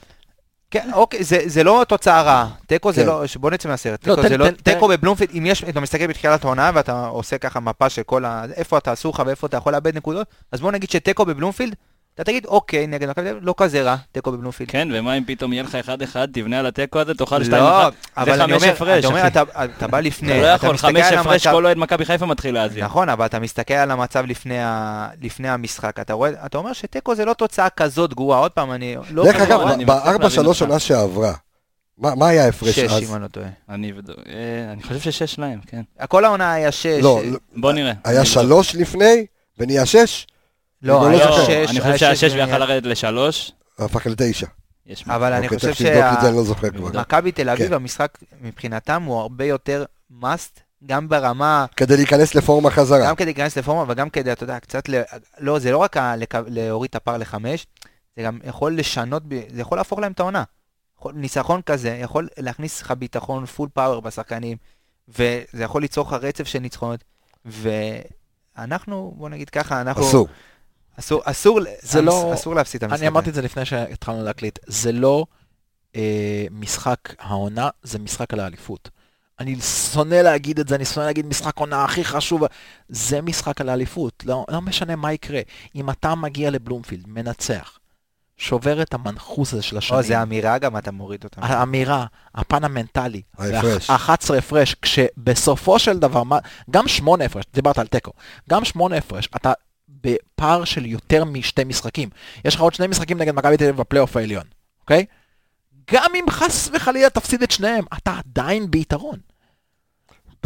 כן, אוקיי, זה, זה לא תוצאה רעה. תיקו זה
כן.
לא, בוא נצא מהסרט.
לא,
תיקו
תן-
זה לא, תיקו בבלומפילד, אם יש, אתה מסתכל בתחילת העונה ואתה עושה ככה מפה של כל ה... איפה אתה אסור לך ואיפה אתה יכול לאבד נקודות, אז בוא נגיד שתיקו בבלומפילד אתה תגיד, אוקיי, נגד מכבי תל אביב, לא כזה רע, תיקו בבלומפילד.
כן, ומה אם פתאום יהיה לך 1-1, תבנה על התיקו הזה, תאכל 2-1.
לא,
זה
אבל אני
חמש
אומר,
הפרש,
אתה אומר,
אחי.
אתה- אתה בא לפני,
אתה לא
אתה
יכול,
מסתכל
חמש
על
הפרש,
המצב-
כל אוהד מכבי חיפה מתחיל להזיע.
נכון, אבל אתה מסתכל על המצב לפני, המשחק, אתה רואה, אתה אומר שתיקו זה לא תוצאה כזאת גרועה, עוד פעם, אני לא...
דרך
לא,
אגב, בארבע שלוש. שנה שעברה, מה מה היה ההפרש
שש,
אז?
אם אני לא טועה.
אני אה, אני חושב ששש להם, כן.
כל העונה היה שש.
לא,
אה,
לא,
בוא נראה.
היה
אני
שלוש לפני, ונהיה שש,
לא,
אני
היה
לא
שש.
אני
היה
חושב שהיה
שש
שש ויכל לרדת לשלוש.
הפך לתשע.
אבל אני
אוקיי,
חושב
אני לא
תל אביב,
כן.
המשחק מבחינתם הוא הרבה יותר must, גם ברמה,
כדי להיכנס לפורמה חזרה.
גם כדי להיכנס לפורמה, וגם כדי, אתה יודע, קצת, ל... לא, זה לא רק ה- לק- להוריד את הפער לחמש, זה גם יכול לשנות, ב- זה יכול להפוך להם את העונה. ניצחון כזה יכול להכניס לך ביטחון פול פאוור בשחקנים, וזה יכול ליצור לך רצף של ניצחונות, ואנחנו, בוא נגיד ככה, אנחנו...
אסור.
אסור, אסור,
זה לא-
אסור להפסיד את המשחק.
אני אמרתי את זה לפני שהתחלנו להקליט, זה לא אה, משחק העונה, זה משחק על האליפות. אני שונא להגיד את זה, אני שונא להגיד משחק עונה הכי חשוב, זה משחק על האליפות, לא, לא משנה מה יקרה. אם אתה מגיע לבלומפילד, מנצח, שובר את המנחוס הזה של השנים,
או, זה אמירה גם, אתה מוריד אותה.
האמירה, הפן המנטלי,
ההפרש.
ה-11 הפרש, כשבסופו של דבר, גם 8 הפרש, דיברת על תיקו, גם 8 הפרש, אתה בפער של יותר משתי משחקים. יש לך עוד שני משחקים נגד מכבי תל אביב בפלייאוף העליון, אוקיי? גם אם חס וחלילה תפסיד את שניהם, אתה עדיין ביתרון.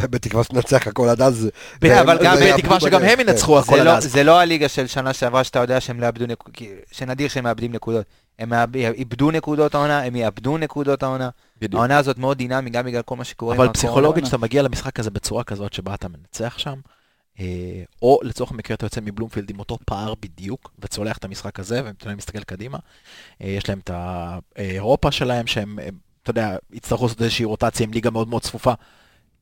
בתקווה שתנצח הכל עד אז.
כן, אבל
זה
גם
יעבדו
בתקווה שגם הם. ינצחו הכל עד
לא,
אז.
זה לא הליגה של שנה שעברה שאתה יודע שהם לא יאבדו נקודות, שנדיר שהם מאבדים נקודות. הם איבדו נקודות העונה, הם יאבדו נקודות העונה. העונה הזאת מאוד דינמית, גם בגלל כל מה שקורה.
אבל. פסיכולוגית, כשאתה מגיע למשחק הזה בצורה כזאת שבה אתה מנצח שם, אה, או לצורך המקרה אתה יוצא מבלומפילד עם אותו פער בדיוק, וצולח את המשחק הזה, ואתה יודע, מסתכל קדימה, אה, יש להם את האירופה שלהם, שהם, אה, אתה יודע, יצטרכו לעשות איזושהי רוטציה עם ליגה מאוד מאוד צפופה.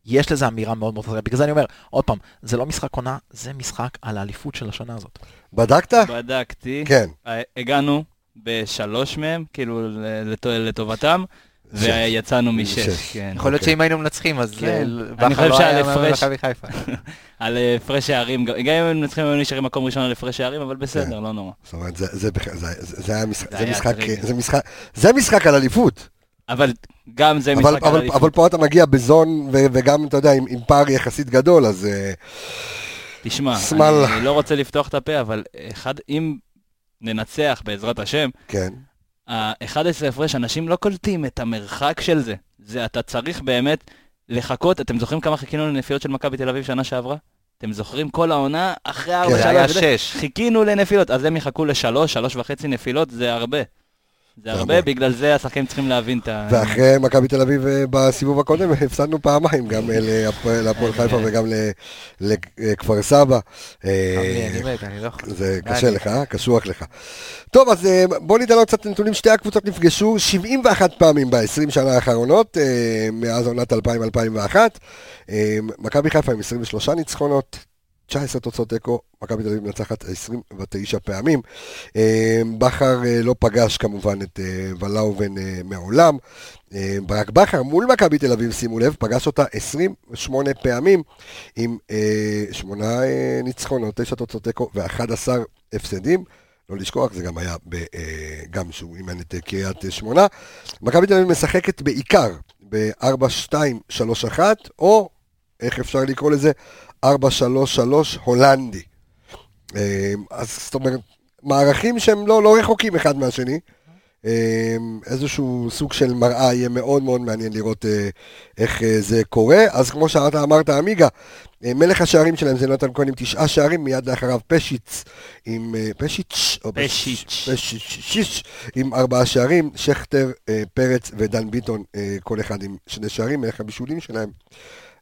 יש לזה אמירה מאוד מאוד חזקה, בגלל זה אני אומר, עוד פעם, זה לא משחק עונה, זה משחק על האליפות של השנה הזאת.
בדקת?
בדקתי.
כן.
אה, הגענו בשלוש מהם, כאילו לט- לטובתם, ויצאנו משש. כן.
יכול להיות
אוקיי.
שאם היינו מנצחים, אז
כן.
בכר
אני חושב
לא היה מאמן
הפרש-
מכבי חיפה.
על אה, הפרש שערים, גם אם הם מנצחים, הם נשארים מקום ראשון על הפרש שערים, אבל בסדר, לא נורא.
זאת אומרת, זה- משחק, על אליפות.
אבל גם זה משחק על
אבל-
אליפות.
אבל פה אתה מגיע בזון, וגם, אתה יודע, עם פער יחסית גדול, אז אה,
תשמע. אני לא רוצה לפתוח את הפה, אבל אחד, אם ננצח בעזרת השם,
כן.
ה-11 הפרש, אנשים לא קולטים את המרחק של זה. זה, אתה צריך באמת לחכות, אתם זוכרים כמה חיכינו לנפילות של מכבי תל אביב שנה שעברה? אתם זוכרים כל העונה אחרי ארבע
כן.
זה
שלוש. חיכינו לנפילות, אז הם יחכו לשלוש, שלוש וחצי נפילות, זה הרבה. זה הרבה. בגלל זה השחקנים צריכים להבין את ה...
ואחרי מכבי תל אביב אה, בסיבוב הקודם הפסדנו פעמיים, גם אה, להפועל חיפה וגם ל- לכפר סבא. אה,
אני אני מת, אני לא יכול.
זה קשה לך, אה? קשוח לך. טוב, אז אה, בוא ניתן עוד קצת נתונים. שתי הקבוצות נפגשו 71 פעמים ב-20 שנה האחרונות, אה, מאז עונת 2000-2001. אה, מכבי חיפה עם 23 ניצחונות, 19 תוצאות תיקו, מכבי תל אביב מנצחת 29 פעמים. אה, בכר אה, לא פגש כמובן את אה, ולאובן מעולם. ברק בכר מול מכבי תל אביב, שימו לב, פגש אותה 28 פעמים עם אה, שמונה אה, ניצחונות, תשע תוצאות תיקו ו-11 הפסדים. לא לשכוח, זה גם היה ב, גם שהוא אימן את קריית שמונה. מכבי תל אביב משחקת בעיקר ב-4-2-3-1, או איך אפשר לקרוא לזה? 4-3-3 הולנדי. אה, אז זאת אומרת, מערכים שהם לא, לא רחוקים אחד מהשני. אה, איזשהו סוג של מראה, יהיה מאוד מאוד מעניין לראות אה, איך זה קורה. אז כמו שאתה אמרת, עמיגה, מלך השערים שלהם זה נתן כהן עם תשעה שערים, מיד לאחריו פשיץ עם... פשיץ'? או
פשיץ'.
פשיץ' עם ארבעה שערים, שכטר, פרץ ודן ביטון, כל אחד עם שני שערים, מלך הבישולים שלהם.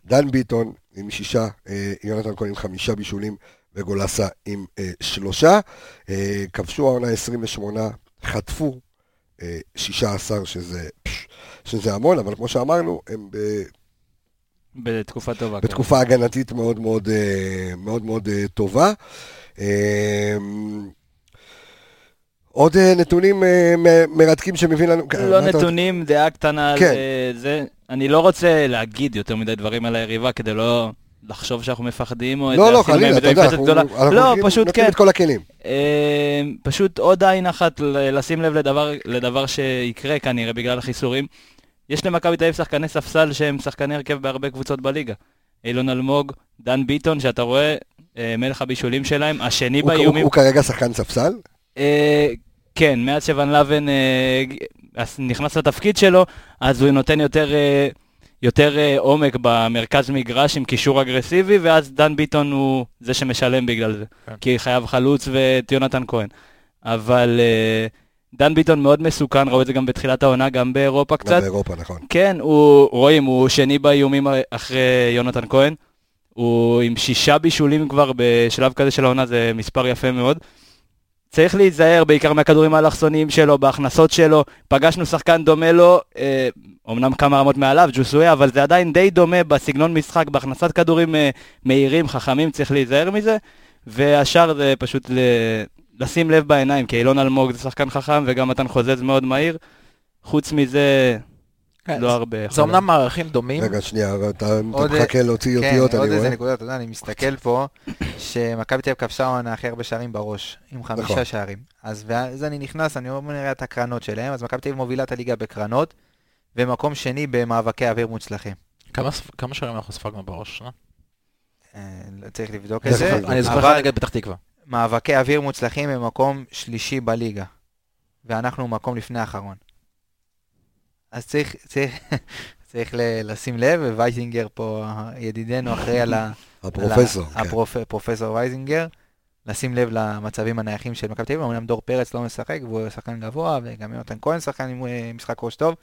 דן ביטון עם שישה, אה, יונתן כהן עם חמישה בישולים וגולסה עם אה, שלושה. אה, כבשו העונה 28, חטפו אה, 16, שזה, שזה המון, אבל כמו שאמרנו, הם ב,
בתקופה טובה. כן.
בתקופה הגנתית מאוד מאוד, מאוד, מאוד טובה. אה, עוד אה, נתונים אה, מרתקים שמביא לנו...
לא
אתה-
נתונים, דעה קטנה על
כן.
אה, זה. אני לא רוצה להגיד יותר מדי דברים על היריבה כדי לא לחשוב שאנחנו מפחדים, או
לא, לא, חלילה, אתה יודע, אנחנו. אנחנו
לא,
נותנים-
כן.
את כל הכלים.
אה, פשוט עוד עין אחת לשים לב לדבר, לדבר שיקרה כנראה בגלל החיסורים. יש למכבי תל אביב שחקני ספסל שהם שחקני הרכב בהרבה קבוצות בליגה. אילון אלמוג, דן ביטון, שאתה רואה, אה, מלך הבישולים שלהם, השני באיומים.
הוא כרגע שחקן ספסל?
אה, כן, מאז שוון לבן אה, נכנס לתפקיד שלו, אז הוא נותן יותר, אה, יותר עומק במרכז מגרש עם קישור אגרסיבי, ואז דן ביטון הוא זה שמשלם בגלל זה.
כן.
כי חייב חלוץ ואת יונתן כהן. אבל אה, דן ביטון מאוד מסוכן, ראו את זה גם בתחילת העונה, גם באירופה
גם
קצת.
באירופה, נכון.
כן, הוא, רואים, הוא שני באיומים אחרי יונתן כהן. הוא עם שישה בישולים כבר בשלב כזה של העונה, זה מספר יפה מאוד. צריך להיזהר בעיקר מהכדורים האלכסוניים שלו, בהכנסות שלו. פגשנו שחקן דומה לו, אה, אומנם כמה רמות מעליו, ג'וסויה, אבל זה עדיין די דומה בסגנון משחק, בהכנסת כדורים אה, מהירים, חכמים, צריך להיזהר מזה. והשאר זה פשוט ל... לשים לב בעיניים, כי אילון אלמוג זה שחקן חכם, וגם מתן חוזז מאוד מהיר. חוץ מזה,
כן,
לא
זה-
הרבה.
זה אומנם מערכים דומים,
רגע, שנייה, אתה אתה
עוד-
מחכה להוציא
כן,
אותיות,
עוד
אני
איזה
רואה.
נקודה, אתה יודע, אני מסתכל פה, שמכבי תל אביב כבשה העונה הכי הרבה שערים בראש, עם
נכון.
חמישה שערים. אז ואז אני נכנס, אני אומר, בוא נראה את הקרנות שלהם, אז מכבי תל אביב מובילה את הליגה בקרנות, ומקום שני במאבקי אוויר מוצלחים.
כמה שערים אנחנו ספגנו בראש? אה?
אה, צריך לבדוק את זה,
אני זוכר לך נגד פתח תקווה.
מאבקי אוויר מוצלחים במקום שלישי בליגה, ואנחנו מקום לפני האחרון. אז צריך, צריך, צריך לשים לב, ווייזינגר פה, ידידנו, אחראי על ה...
הפרופסור.
על
כן.
הפרופ... פרופסור וייזינגר, לשים לב למצבים הנייחים של מכבי תל אביב, אמנם דור פרץ לא משחק והוא שחקן גבוה, וגם יונתן כהן שחקן עם אה, משחק ראש טוב,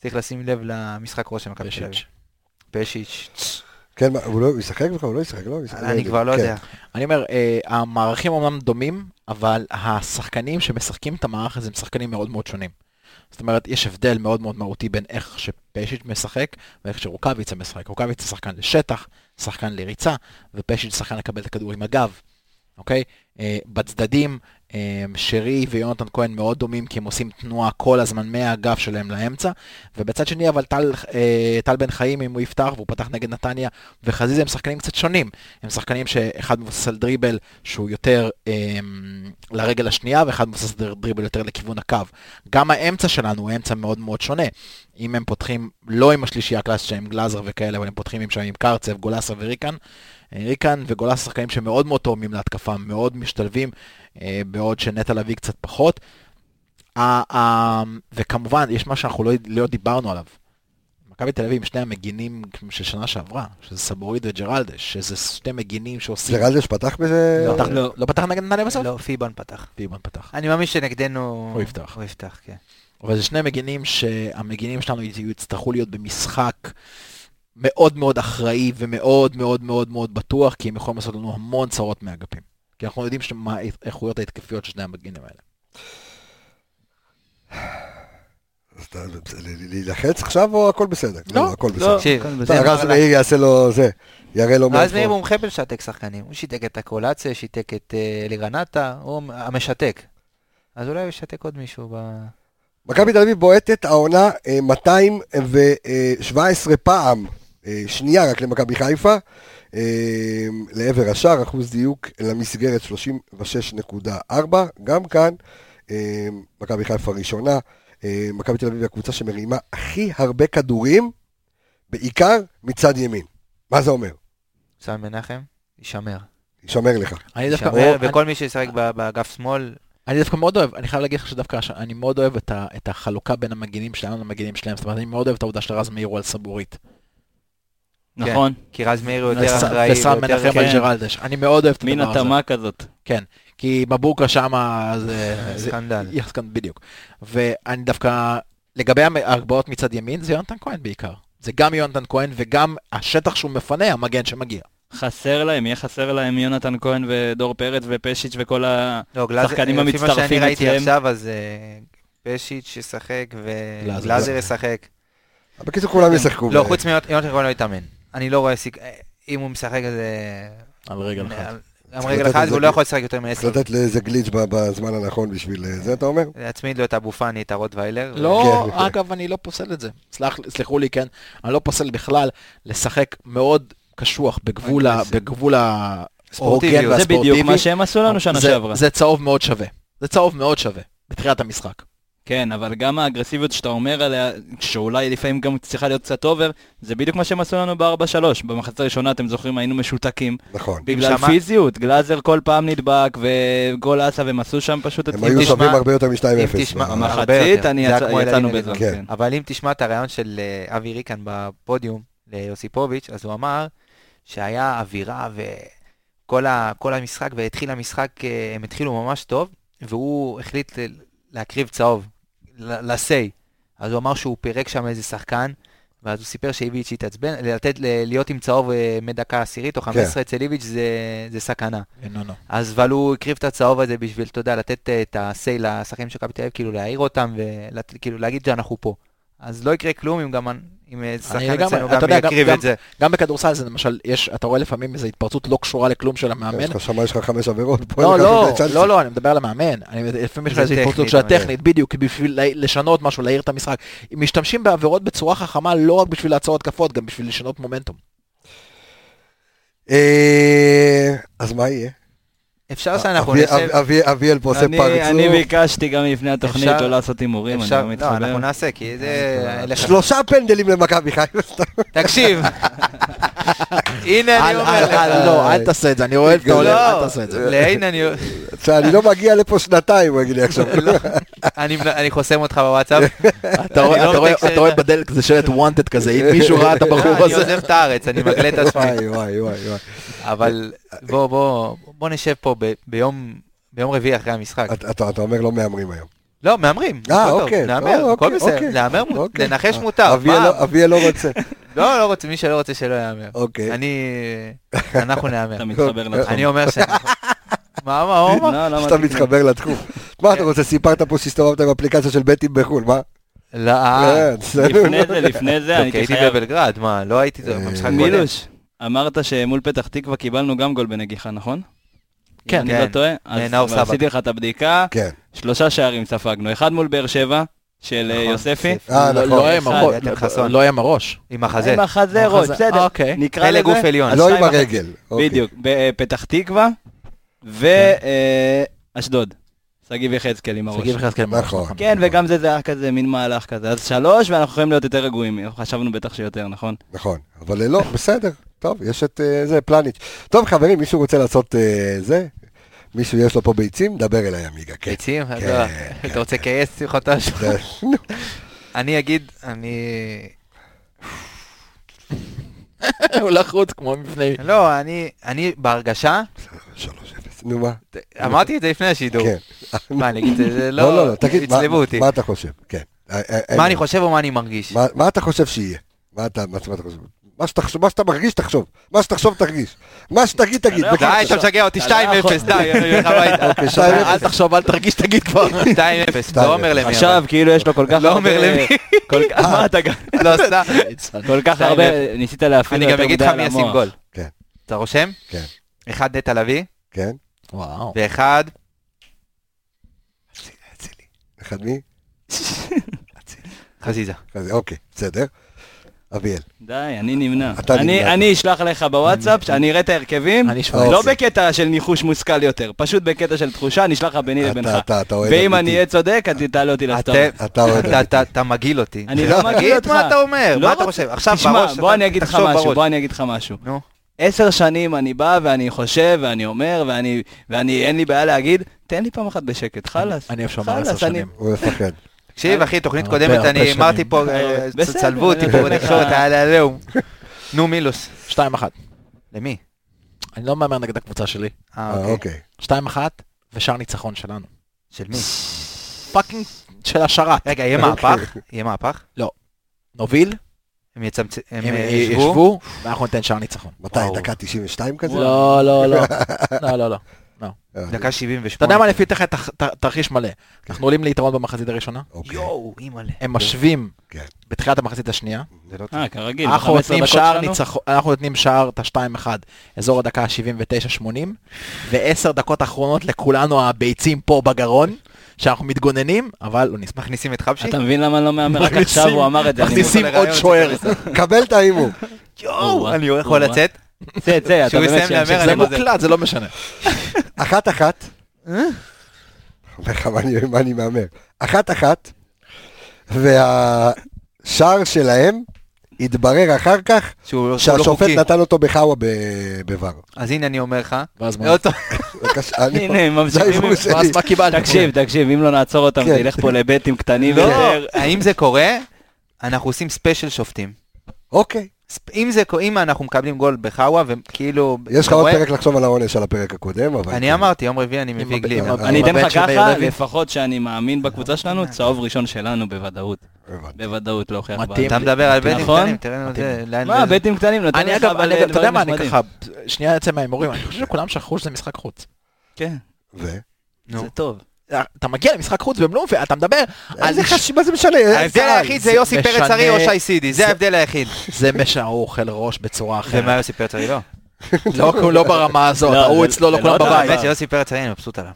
צריך לשים לב למשחק ראש של מכבי תל אביב.
פשיץ'.
כן, מה, הוא לא ישחק בכלל? הוא לא ישחק, לא? ישחק,
אני כבר לא
כן.
יודע.
אני אומר, אה, המערכים אומנם דומים, אבל השחקנים שמשחקים את המערך הזה הם שחקנים מאוד מאוד שונים. זאת אומרת, יש הבדל מאוד מאוד מהותי בין איך שפשיץ' משחק ואיך שרוקאביצה משחק. רוקאביצה שחקן לשטח, שחקן לריצה, ופשיץ' שחקן לקבל את הכדור עם הגב, אוקיי? אה, בצדדים, אה, שרי ויונתן כהן מאוד דומים, כי הם עושים תנועה כל הזמן מהגב שלהם לאמצע, ובצד שני, אבל טל, אה, טל בן חיים, אם הוא יפתח, והוא פתח נגד נתניה, וחזיזה הם שחקנים קצת שונים. הם שחקנים שאחד מבוסס על דריבל שהוא יותר אה, לרגל השנייה, ואחד מבוסס על דריבל יותר לכיוון הקו. גם האמצע שלנו הוא אמצע מאוד מאוד שונה. אם הם פותחים לא עם השלישייה הקלאסית שהם גלאזר וכאלה, אבל הם פותחים עם שם עם קרצב, גולסה וריקן. ריקן וגולסה שחקנים שמאוד מאוד תורמים להתקפה, מאוד משתלבים, אה, בעוד שנטע לביא קצת פחות. וכמובן, יש מה שאנחנו לא, לא דיברנו עליו. מכבי תל אביב עם שני המגינים של שנה שעברה, שזה סבורית וג'רלדש, שזה שני מגינים שעושים...
ג'רלדש פתח בזה?
לא, פתח,
לא.
לא פתח נגד נתניה בסוף?
לא, פיבן פתח.
פיבן פתח.
אני מאמין שנגדנו...
הוא יפתח.
הוא יפתח, כן.
אבל זה שני מגינים שהמגינים שלנו יצטרכו להיות במשחק מאוד מאוד אחראי ומאוד מאוד מאוד מאוד בטוח, כי הם יכולים לעשות לנו המון צרות מהאגפים. כי אנחנו יודעים מה האיכויות ההתקפיות של שני המגינים האלה.
אז אתה- להילחץ עכשיו או הכל בסדר?
לא,
הכל
לא,
בסדר. רז מאיר יעשה לו זה, יראה לו
רז מאיר. מומחה בלשתק שחקנים. הוא שיתק את הקולציה, שיתק את אה, אלירנטה, הוא המשתק. אז אולי הוא ישתק עוד מישהו ב...
מכבי תל אביב בועטת העונה אה, 217 פעם, אה, שנייה רק למכבי חיפה, אה, לעבר השער, אחוז דיוק למסגרת 36.4, גם כאן אה, מכבי חיפה ראשונה, אה, מכבי תל אביב היא הקבוצה שמרימה הכי הרבה כדורים, בעיקר מצד ימין. מה זה אומר?
סן מנחם, יישמר.
יישמר לך.
אני דווקא
יישמר, וכל מי שישחק באגף שמאל,
אני דווקא מאוד אוהב, אני חייב להגיד לך שדווקא אני מאוד אוהב את, החלוקה בין המגינים שלנו למגינים שלהם. זאת אומרת, אני מאוד אוהב את העובדה שרז מאיר הוא על סבורית.
נכון,
כי רז מאיר הוא יותר אחראי,
וסם
ויותר-
מנחם על
כן.
ג'רלדש. אני מאוד אוהב את
מין
הדבר הזה.
התאמה כזאת.
כי מבוקה שמה זה... זה-
סקנדל.
בדיוק. ואני דווקא, לגבי ההגבהות מצד ימין, זה יונתן כהן בעיקר. זה גם יונתן כהן וגם השטח שהוא מפנה, המגן שמגיע.
חסר להם, יהיה חסר להם יונתן כהן ודור פרץ ופשיץ' וכל.
לא, גלאזר,
שחקנים
לפי מה שאני
המצטרפים
ראיתי
אצלם.
עכשיו, אז אה, פשיץ' ישחק
גלאזר.
וגלאזר ישחק.
בקיצור, כולם ישחקו.
לא, חוץ מיונתן כהן לא יתאמן. אני לא רואה סיכ... אם הוא משחק אז... אה,
על רגל אחת.
על- גם
צריך
רגל
לזה
והוא לא יכול לשחק יותר
צריך
מעשר.
לתת לאיזה גליץ' בזמן הנכון בשביל אה, זה, אתה אומר?
להצמיד לו את אבו פאני, את הרוטוויילר.
לא,
כן.
אגב, אני לא פוסל את זה. סלח, סלחו לי, כן, אני לא פוסל בכלל לשחק מאוד קשוח בגבול ה- בגבול ההוגן
ספורטיביות.
זה בדיוק. מה שהם עשו לנו שנה
זה-
שעברה.
זה צהוב מאוד שווה. זה צהוב מאוד שווה, בתחילת המשחק.
כן, אבל גם האגרסיביות שאתה אומר עליה, שאולי לפעמים גם צריכה להיות קצת אובר, זה בדיוק מה שהם עשו לנו ב-4-3. במחצית הראשונה, אתם זוכרים, היינו משותקים.
נכון.
בגלל
שמע-
פיזיות, גלאזר כל פעם נדבק, וגול אסה, והם עשו שם פשוט את
הם. היו
תשמע-
שווים הרבה יותר
אם
מ-2-0.
תשמע-
ב-
הרבה
במחצית יצאנו בזה.
כן.
כן.
אבל אם תשמע את הרעיון של אה, אבי ריקן בפודיום ליוסיפוביץ', אז הוא אמר שהיה אווירה וכל ה, כל המשחק, והתחיל המשחק, אה, הם התחילו ממש טוב, והוא החליט ל- להקריב צהוב, לסיי. אז הוא אמר שהוא פירק שם איזה שחקן, ואז הוא סיפר שאיביץ' התעצבן, לתת, להיות עם צהוב אה, מדקה עשירית או 15 אצל איביץ' זה, זה סכנה.
לא.
אז אבל הוא הקריב את הצהוב הזה בשביל, אתה יודע, לתת אה, את ה-say לשחקנים של מכבי תל אביב, כאילו להעיר אותם וכאילו להגיד שאנחנו פה. אז לא יקרה כלום אם גם אם
אני
שחקן אצלנו
אתה
גם יקריב
גם-
את זה.
גם בכדורסל זה למשל, יש, אתה רואה לפעמים איזו התפרצות לא קשורה לכלום של המאמן.
יש לך שם, יש לך חמש עבירות.
לא, לא. לא, לא, אני מדבר על המאמן. אני- לפעמים יש לך איזו התפרצות של הטכנית, בדיוק, בשביל לשנות משהו, להעיר את המשחק. משתמשים בעבירות בצורה חכמה לא רק בשביל לעצור התקפות, גם בשביל לשנות מומנטום.
אה, אז מה יהיה?
אפשר שאנחנו
אבי-
נשב...
אבי- אבי- אביאל פה עושה פרצוף.
אני ביקשתי גם לפני התוכנית לא לעשות הימורים, אני
אפשר,
לא
לא,
מתחבר.
אנחנו נעשה, כי זה... אליך.
שלושה פנדלים למכבי חיפה.
תקשיב, הנה אני אומר לך.
לא, אל תעשה את זה, אני אוהב את העולם,
לא,
אל תעשה את זה.
להנה אני...
שאני לא מגיע לפה שנתיים, הוא יגיד לי עכשיו.
לא, אני- אני חוסם אותך בוואטסאפ.
אתה רואה-
אני לא
בדלק זה שלט wanted כזה, אם מישהו ראה את הבחור
אני
הזה.
עוזב את הארץ, אני מגלה את עצמי.
וואי, וואי, וואי.
אבל בוא, בוא, בוא נשב פה ביום, ביום רביעי אחרי המשחק.
אתה- אתה אתה אומר לא מהמרים היום.
לא, מהמרים.
אה, אוקיי.
נהמר,
אה,
הכל
אוקיי,
בסדר.
אוקיי.
להמר, מ-
אוקיי.
לנחש
אה,
מותר. מה?
לא- אביאל לא רוצה.
לא, לא רוצה, מי שלא רוצה שלא יהמר.
אוקיי.
אני, אנחנו נהמר.
אתה מתחבר לתחום.
אני אומר שאנחנו... מה, מה, אמר?
לא, לא
שאתה. מתחבר לתחום. מה אתה רוצה, סיפרת פה שהסתובבת עם אפליקציה של בטים בחו"ל, מה?
לא, אה,
כן.
לפני זה, לפני זה, אני
הייתי. בבלגרד, מה, לא הייתי במשחק קודם.
מילוש, אמרת שמול פתח תקווה קיבלנו גם גול בנגיחה, נכון?
כן, כן.
אני לא טועה. אז. עשיתי לך את הבדיקה,
כן.
שלושה שערים ספגנו. אחד מול באר שבע, של אה,
נכון,
יוספי.
אה,
לא-
נכון.
לא היה עם הראש. לא עם
החזה.
עם החזה ראש, בסדר.
אוקיי.
נקרא
פלג גוף
לזה.
עליון.
לא עם. הרגל. אוקיי.
בדיוק, בפתח תקווה ואשדוד. שגיב יחזקאל עם הראש.
שגיב יחזקאל עם הראש,
נכון.
כן, וגם זה, זה היה כזה מין מהלך כזה. אז שלוש, ואנחנו יכולים להיות יותר רגועים. חשבנו בטח שיותר, נכון?
נכון, אבל לא, בסדר. טוב, יש את אה, זה, פלניץ'. טוב, חברים, מישהו רוצה לעשות אה, זה? מישהו יש לו פה ביצים? דבר אליי, עמיגה. כן.
ביצים?
כן,
לא,
כן,
אתה רוצה כייס שיחותש?
זה- נו.
אני אגיד, אני...
הוא לחוץ כמו מפני...
לא, אני, אני בהרגשה,
3-0. נו מה?
אמרתי את זה לפני השידור.
כן.
מה, אני אגיד, זה
לא,
לא,
לא, לא, תגיד, מה- אתה חושב? כן. אה, אה, אין
מה אני
מה.
חושב או מה אני מרגיש?
מה- מה אתה חושב שיהיה? מה אתה מה אתה חושב? מה שתחשוב- מה שאתה מרגיש, תחשוב. מה שתחשוב, תרגיש. מה שתגיד, תגיד.
לא.
די, אתה משגע אותי, 2-0,
אתה לא
די, אני הולך הביתה.
אוקיי, 2-0.
אל תחשוב, אל תרגיש, תגיד כבר.
2-0, לא אומר למי.
עכשיו, כאילו יש לו כל כך
לא. אומר למי.
מה אתה גם...
לא, סתם.
כל כך הרבה... ניסית להפעיל
אני גם אגיד לך מי ישים. גול.
כן.
אתה רושם?
כן.
אחד נטע לביא,
כן?
וואו.
ואחד...
אחד מי?
חזיזה.
כזה, אוקיי, בסדר. אביאל.
די, אני נמנע.
אתה
אני-
נמנע.
אני אשלח לך בוואטסאפ, שאני אראה את ההרכבים,
אני אשמע.
לא. בקטע של ניחוש מושכל יותר, פשוט בקטע של תחושה, אני אשלח לך ביני לבינך.
אתה- אתה- אתה אוהד
ואם. אני אהיה צודק, אז תעלה אותי לסטורי.
אתה אוהד
אתה-
אמיתי.
אתה- אתה מגעיל אותי.
אני לא מגעיל
תגיד
אותך.
מה אתה אומר,
לא
מה אתה חושב? עכשיו
תשמע,
בראש,
בוא אני אגיד לך
תחשוב
משהו,
בראש.
בוא אני אגיד לך משהו. עשר שנים אני בא ואני חושב ואני אומר ואני, ואני אין לי בעיה להגיד, תן לי פעם אחת בשקט, חלאס.
אני אוהב שאומר
חלאס,
עשר שנים.
הוא מפחד.
תקשיב אחי, תוכנית קודמת אני. אמרתי פה, אה,
בסדר,
צלבו אותי פה בתקשורת, היה לעליהום. נו מילוס.
שתיים אחת.
למי?
אני לא מהמר נגד הקבוצה שלי.
אה,
אה,
אוקיי.
אוקיי.
שתיים אחת, ושאר ניצחון שלנו.
של מי?
פאקינג של השרת.
רגע, יהיה מהפך? יהיה מהפך?
נוביל,
הם אה,
ישבו? ואנחנו ניתן שער ניצחון.
מתי? דקה 92 כזה?
לא, לא, לא. לא, לא, לא.
אה,
דקה 78.
אתה יודע מה, לפי תכף תרחיש מלא. אנחנו עולים ליתרון במחצית הראשונה,
אוקיי.
יואו, אימא'לה.
הם משווים
כן.
בתחילת המחצית השנייה,
זה לא.
אה, כרגיל,
אנחנו
ב-15
נותנים
דקות
שער
שלנו?
ניצחון, אנחנו נותנים שער את ה-2-1, אזור הדקה ה-79-80, ועשר דקות אחרונות לכולנו הביצים פה בגרון, שאנחנו מתגוננים, אבל לא נשמח.
מכניסים את חבשי?
אתה מבין למה לא מהמר? רק עכשיו הוא אמר את זה.
מכניסים עוד שוער.
קבל את ההימור.
יואו, אני יכול. לצאת?
צא, צא, אתה באמת שימשיך.
זה. מוקלט, זה לא משנה.
אחת אחת. אומר לך מה אני- מה אני מהמר. אחת אחת, והשער שלהם התברר אחר כך
לא
שהשופט. נתן אותו בחאווה ב- בVAR.
אז הנה אני אומר לך.
ואז מה?
הנה, הם ממשיכים.
ואז מה קיבלת?
תקשיב, תקשיב, אם לא נעצור אותם,
כן.
זה ילך פה לבטים קטנים
לא. האם זה קורה? אנחנו עושים ספיישל שופטים.
אוקיי.
אם זה, אם אנחנו מקבלים גול בחאווה וכאילו...
יש לך עוד פרק לחשוב על העונש על הפרק הקודם, אבל...
אני אמרתי, יום רביעי אני מביא.
הבן-
אני אתן לך ככה. לפחות שאני מאמין בקבוצה שלנו, צהוב ראשון שלנו בוודאות. בוודאות להוכיח
מתאים.
בעד.
אתה מדבר על בטים
נכון?
קטנים, תראה לנו זה... לאן-
מה, בטים קטנים, נותן
אני
לך
אגב,
אבל
אתה יודע מה, אני. ככה, שנייה יוצא מההימורים, אני חושב שכולם שכחו שזה משחק חוץ.
כן,
ו?
זה טוב.
אתה מגיע למשחק חוץ בבלומפילד, אתה מדבר על
איזה חשוב, מה זה משנה?
ההבדל היחיד זה יוסי פרץ ארי או שי סידי, זה ההבדל היחיד.
זה משנה, הוא אוכל ראש בצורה
ומה
אחרת.
יוסי פרץ ארי לא?
לא לא ברמה הזאת,
לא,
ההוא
זה-
אצלו לא כולם
לא
בבית.
האמת שיוסי פרץ ארי אני מבסוט עליו.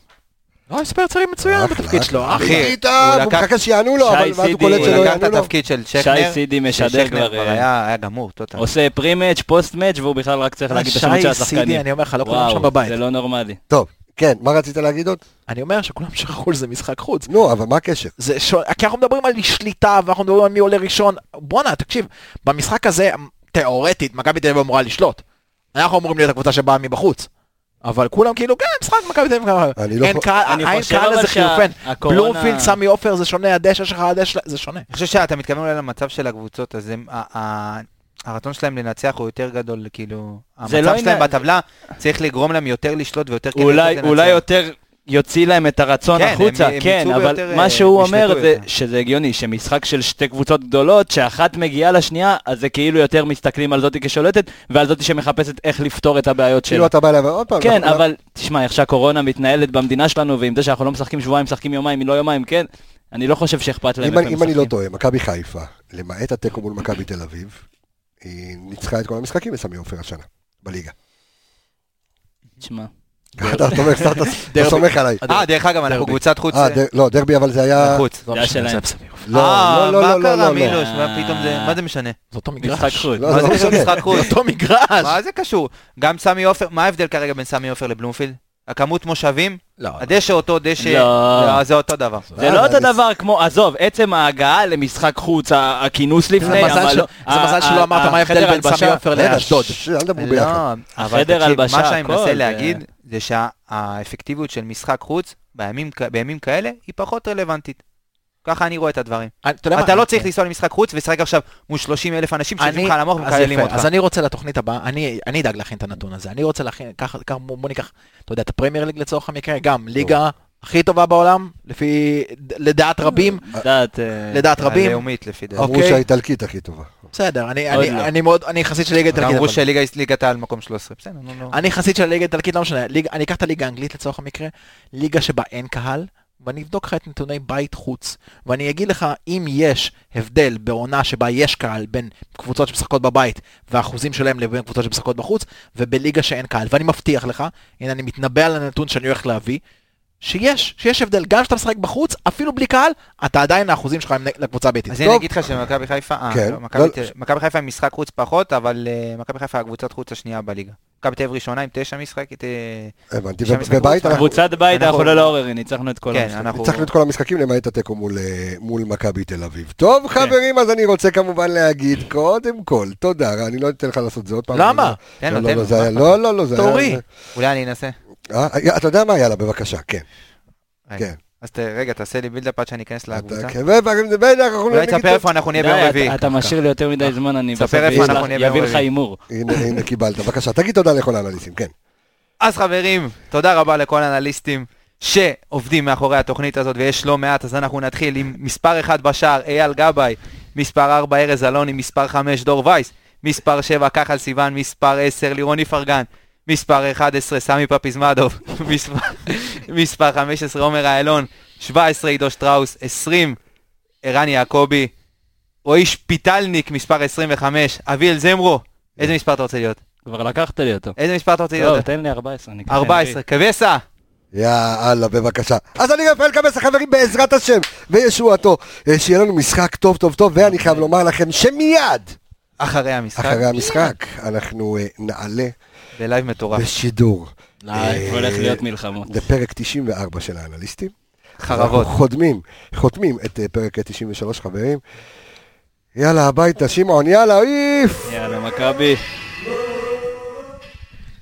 לא, ספר צעיר מצוין
אחלה,
בתפקיד שלו. אחי.
הוא
הוא
לקח-
מחכה שיענו לו, אבל ואז הוא קולט
הוא
שלא
לקח את
יענו לו.
התפקיד של שקנר.
שי סידי משדר כבר,
כבר
אה,
היה גמור, טוטל.
עושה פרי-מאץ', פוסט-מאץ', והוא בכלל רק צריך להגיד את השמות של
שי סידי,
השחקנים.
אני אומר לך, לא כולם שם בבית.
זה לא נורמלי.
טוב, כן, מה רצית להגיד עוד?
אני אומר שכולם שכחו שזה משחק חוץ.
נו, אבל מה הקשר?
זה ש... כי אנחנו מדברים על שליטה ואנחנו מדברים על מי עולה ראשון. בואנה, תקשיב, במשחק הזה, תיאורטית, מכבי תל אביב אמורה לשלוט. אנחנו אמורים להיות הקבוצה שבאה מבחוץ. אבל כולם כאילו, כן, משחק מכבי תל אביב.
אני לא
אין
חו-
קהל,
אני
אין
חושב
קהל לזה חילופן. בלומפילד, סמי עופר זה שונה, הדשא שלך, הדשא, זה שונה.
אני חושב שאתה מתכוון אולי למצב של הקבוצות, אז הרצון שלהם לנצח הוא יותר גדול, כאילו,
זה לא
המצב שלהם
עניין-
בטבלה צריך לגרום להם יותר לשלוט ויותר
אולי,
לנסות
אולי
לנצח.
יותר יוציא להם את הרצון
כן,
החוצה,
הם- הם
כן,
יצאו
אבל
ויותר,
מה
אה,
שהוא אומר זה
יותר.
שזה הגיוני, שמשחק של שתי קבוצות גדולות, שאחת מגיעה לשנייה, אז זה כאילו יותר מסתכלים על זאתי כשולטת, ועל זאתי שמחפשת איך לפתור את הבעיות שלה.
כאילו אתה בא אליי ועוד פעם.
כן, אבל תשמע, איך שהקורונה מתנהלת במדינה שלנו, ועם זה שאנחנו לא משחקים שבועיים, משחקים יומיים, לא יומיים, כן, אני לא חושב שאכפת להם
אם אני-
הם
אם אני לא. טועה, מכבי חיפה, למעט התיקו מול מכבי תל אביב, ניצחה את כל המשחקים בסמי עופר השנה, בליגה.
תשמע,
אתה. סומך עליי.
אה, דרך אגב, אנחנו. קבוצת חוץ.
אה, דר- לא, דרבי אבל זה היה...
חוץ.
לא
זה
משנה,
שלהם.
זה בסמי עופר.
לא,
אה,
לא, לא,
מה
לא,
קרה
לא, לא.
מילוש? מה פתאום זה, מה זה משנה?
זה אותו מגרש.
משחק חוץ.
לא,
מה
זה לא.
משחק חוץ?
זה אותו מגרש.
מה זה קשור? גם סמי עופר, מה ההבדל כרגע בין סמי עופר לבלומפילד? הכמות מושבים?
לא,
הדשא אותו דשא,
לא.
לא, זה אותו דבר.
זה לא
אה,
אותו דבר כמו, עזוב, עצם ההגעה למשחק חוץ, הכינוס
זה
לפני, אבל לא-
זה מזל שלא אמרת מה ההבדל בין סמי עופר לאשדוד.
אל תדברו ביחד.
לא, אבל
החדר
תקשיב, מה שאני מנסה
זה-
להגיד, זה שהאפקטיביות של משחק חוץ, בימים כאלה, היא פחות רלוונטית. ככה אני רואה את הדברים.
אני- אתה?
אתה לא צריך לנסוע למשחק חוץ ולשחק עכשיו מול 30 אלף אנשים שיושבים לך על המוח
אז
ומקללים אותך.
אז אני רוצה לתוכנית הבאה, אני אני אדאג להכין את הנתון הזה, אני רוצה להכין, ככה, ככה, בוא ניקח, אתה יודע, את הפרמייר ליג לצורך המקרה, גם ליגה הכי טובה בעולם, לפי, לדעת רבים,
לדעת, אה,
לדעת רבים,
הלאומית לפי.
אמרו
אוקיי.
שהאיטלקית הכי טובה.
בסדר, אני- אני
לא.
אני מאוד, אני חסיד של ליגה איטלקית,
אמרו
אבל-
שליגה ליגת העל מקום 13. בסדר, נו, נו.
אני חסיד של הליגה האיטלקית, לא משנה, ליגה- אני אקח את הליגה האנגלית לצורך המקרה, ליגה שבה אין קהל, ואני אבדוק לך את נתוני בית חוץ, ואני אגיד לך אם יש הבדל בעונה שבה יש קהל בין קבוצות שמשחקות בבית והאחוזים שלהם לבין קבוצות שמשחקות בחוץ, ובליגה שאין קהל, ואני מבטיח לך, הנה אני מתנבא על הנתון שאני הולך להביא, שיש, שיש הבדל, גם כשאתה משחק בחוץ, אפילו בלי קהל, אתה עדיין האחוזים שלך הם לקבוצה הביתית.
אז. אני אגיד לך שמכבי חיפה, אה,
כן.
לא, מכבי
לא-
חיפה משחק חוץ פחות, אבל אה, מכבי חיפה הקבוצת חוץ השנייה בליגה. מכבי תל אביב ראשונה עם תשע אה,
הבנתי,
משחק
ובבית
חוץ,
אנחנו
קבוצת בית,
אנחנו-
ללא עוררין, ניצחנו את כל
כן,
המשחקים.
אנחנו...
ניצחנו את כל המשחקים למעט התיקו מול, אה, מכבי תל אביב. טוב חברים, אז אני רוצה כמובן להגיד, קודם כל, תודה, אני לא אתן לך לעשות את זה עוד פעם.
למה?
לא-
תן
לא,
לו,
לא,
תן
לא,
לו.
זה היה-
מה
לא, לא, לא, זה היה...
תורי.
אולי אני אנסה.
אה, אה, אתה יודע מה? יאללה, בבקשה, כן. כן.
אז ת- רגע, תעשה לי בילדאפ עד שאני אכנס לקבוצה.
אתה- כן, בטח, בטח, אנחנו
אולי תספר איפה אנחנו נהיה ביום
אתה-
רביעי.
אתה משאיר לי יותר מדי זמן, אני בסוף אביא לך. הימור.
הנה, הנה קיבלת, בבקשה, תגיד תודה לכל האנליסטים, כן.
אז חברים, תודה רבה לכל האנליסטים שעובדים מאחורי התוכנית הזאת, ויש לא מעט, אז אנחנו נתחיל עם מספר 1 בשער, אייל גבאי, מספר 4 ארז אלוני, מספר 5 דור וייס, מספר 7 כחל סיוון, מספר 10 לירון איפרגן, מספר 11 סמי פפיזמדוב, מספר, מספר 15 עומר איילון, 17 עידו שטראוס, 20 ערן יעקבי, רועי שפיטלניק, מספר 25, אביאל זמרו, איזה מספר אתה רוצה להיות?
כבר לקחת לי אותו.
איזה מספר אתה רוצה
לא,
להיות?
תן לי 14. אני אקח
14, קבסה.
יאללה, בבקשה. אז אני רפאל קבס, החברים, בעזרת השם, וישועתו, אה, שיהיה לנו משחק טוב טוב טוב, ואני חייב לומר לכם שמיד,
אחרי המשחק,
אחרי המשחק. אנחנו אה, נעלה
ב live מטורף.
בשידור.
live.
הולך
אה,
להיות מלחמות.
זה פרק 94 של האנליסטים.
חרבות.
חותמים, חותמים את אה, פרק 93 חברים. יאללה, הביתה, שמעון, יאללה, איף!
יאללה, מכבי.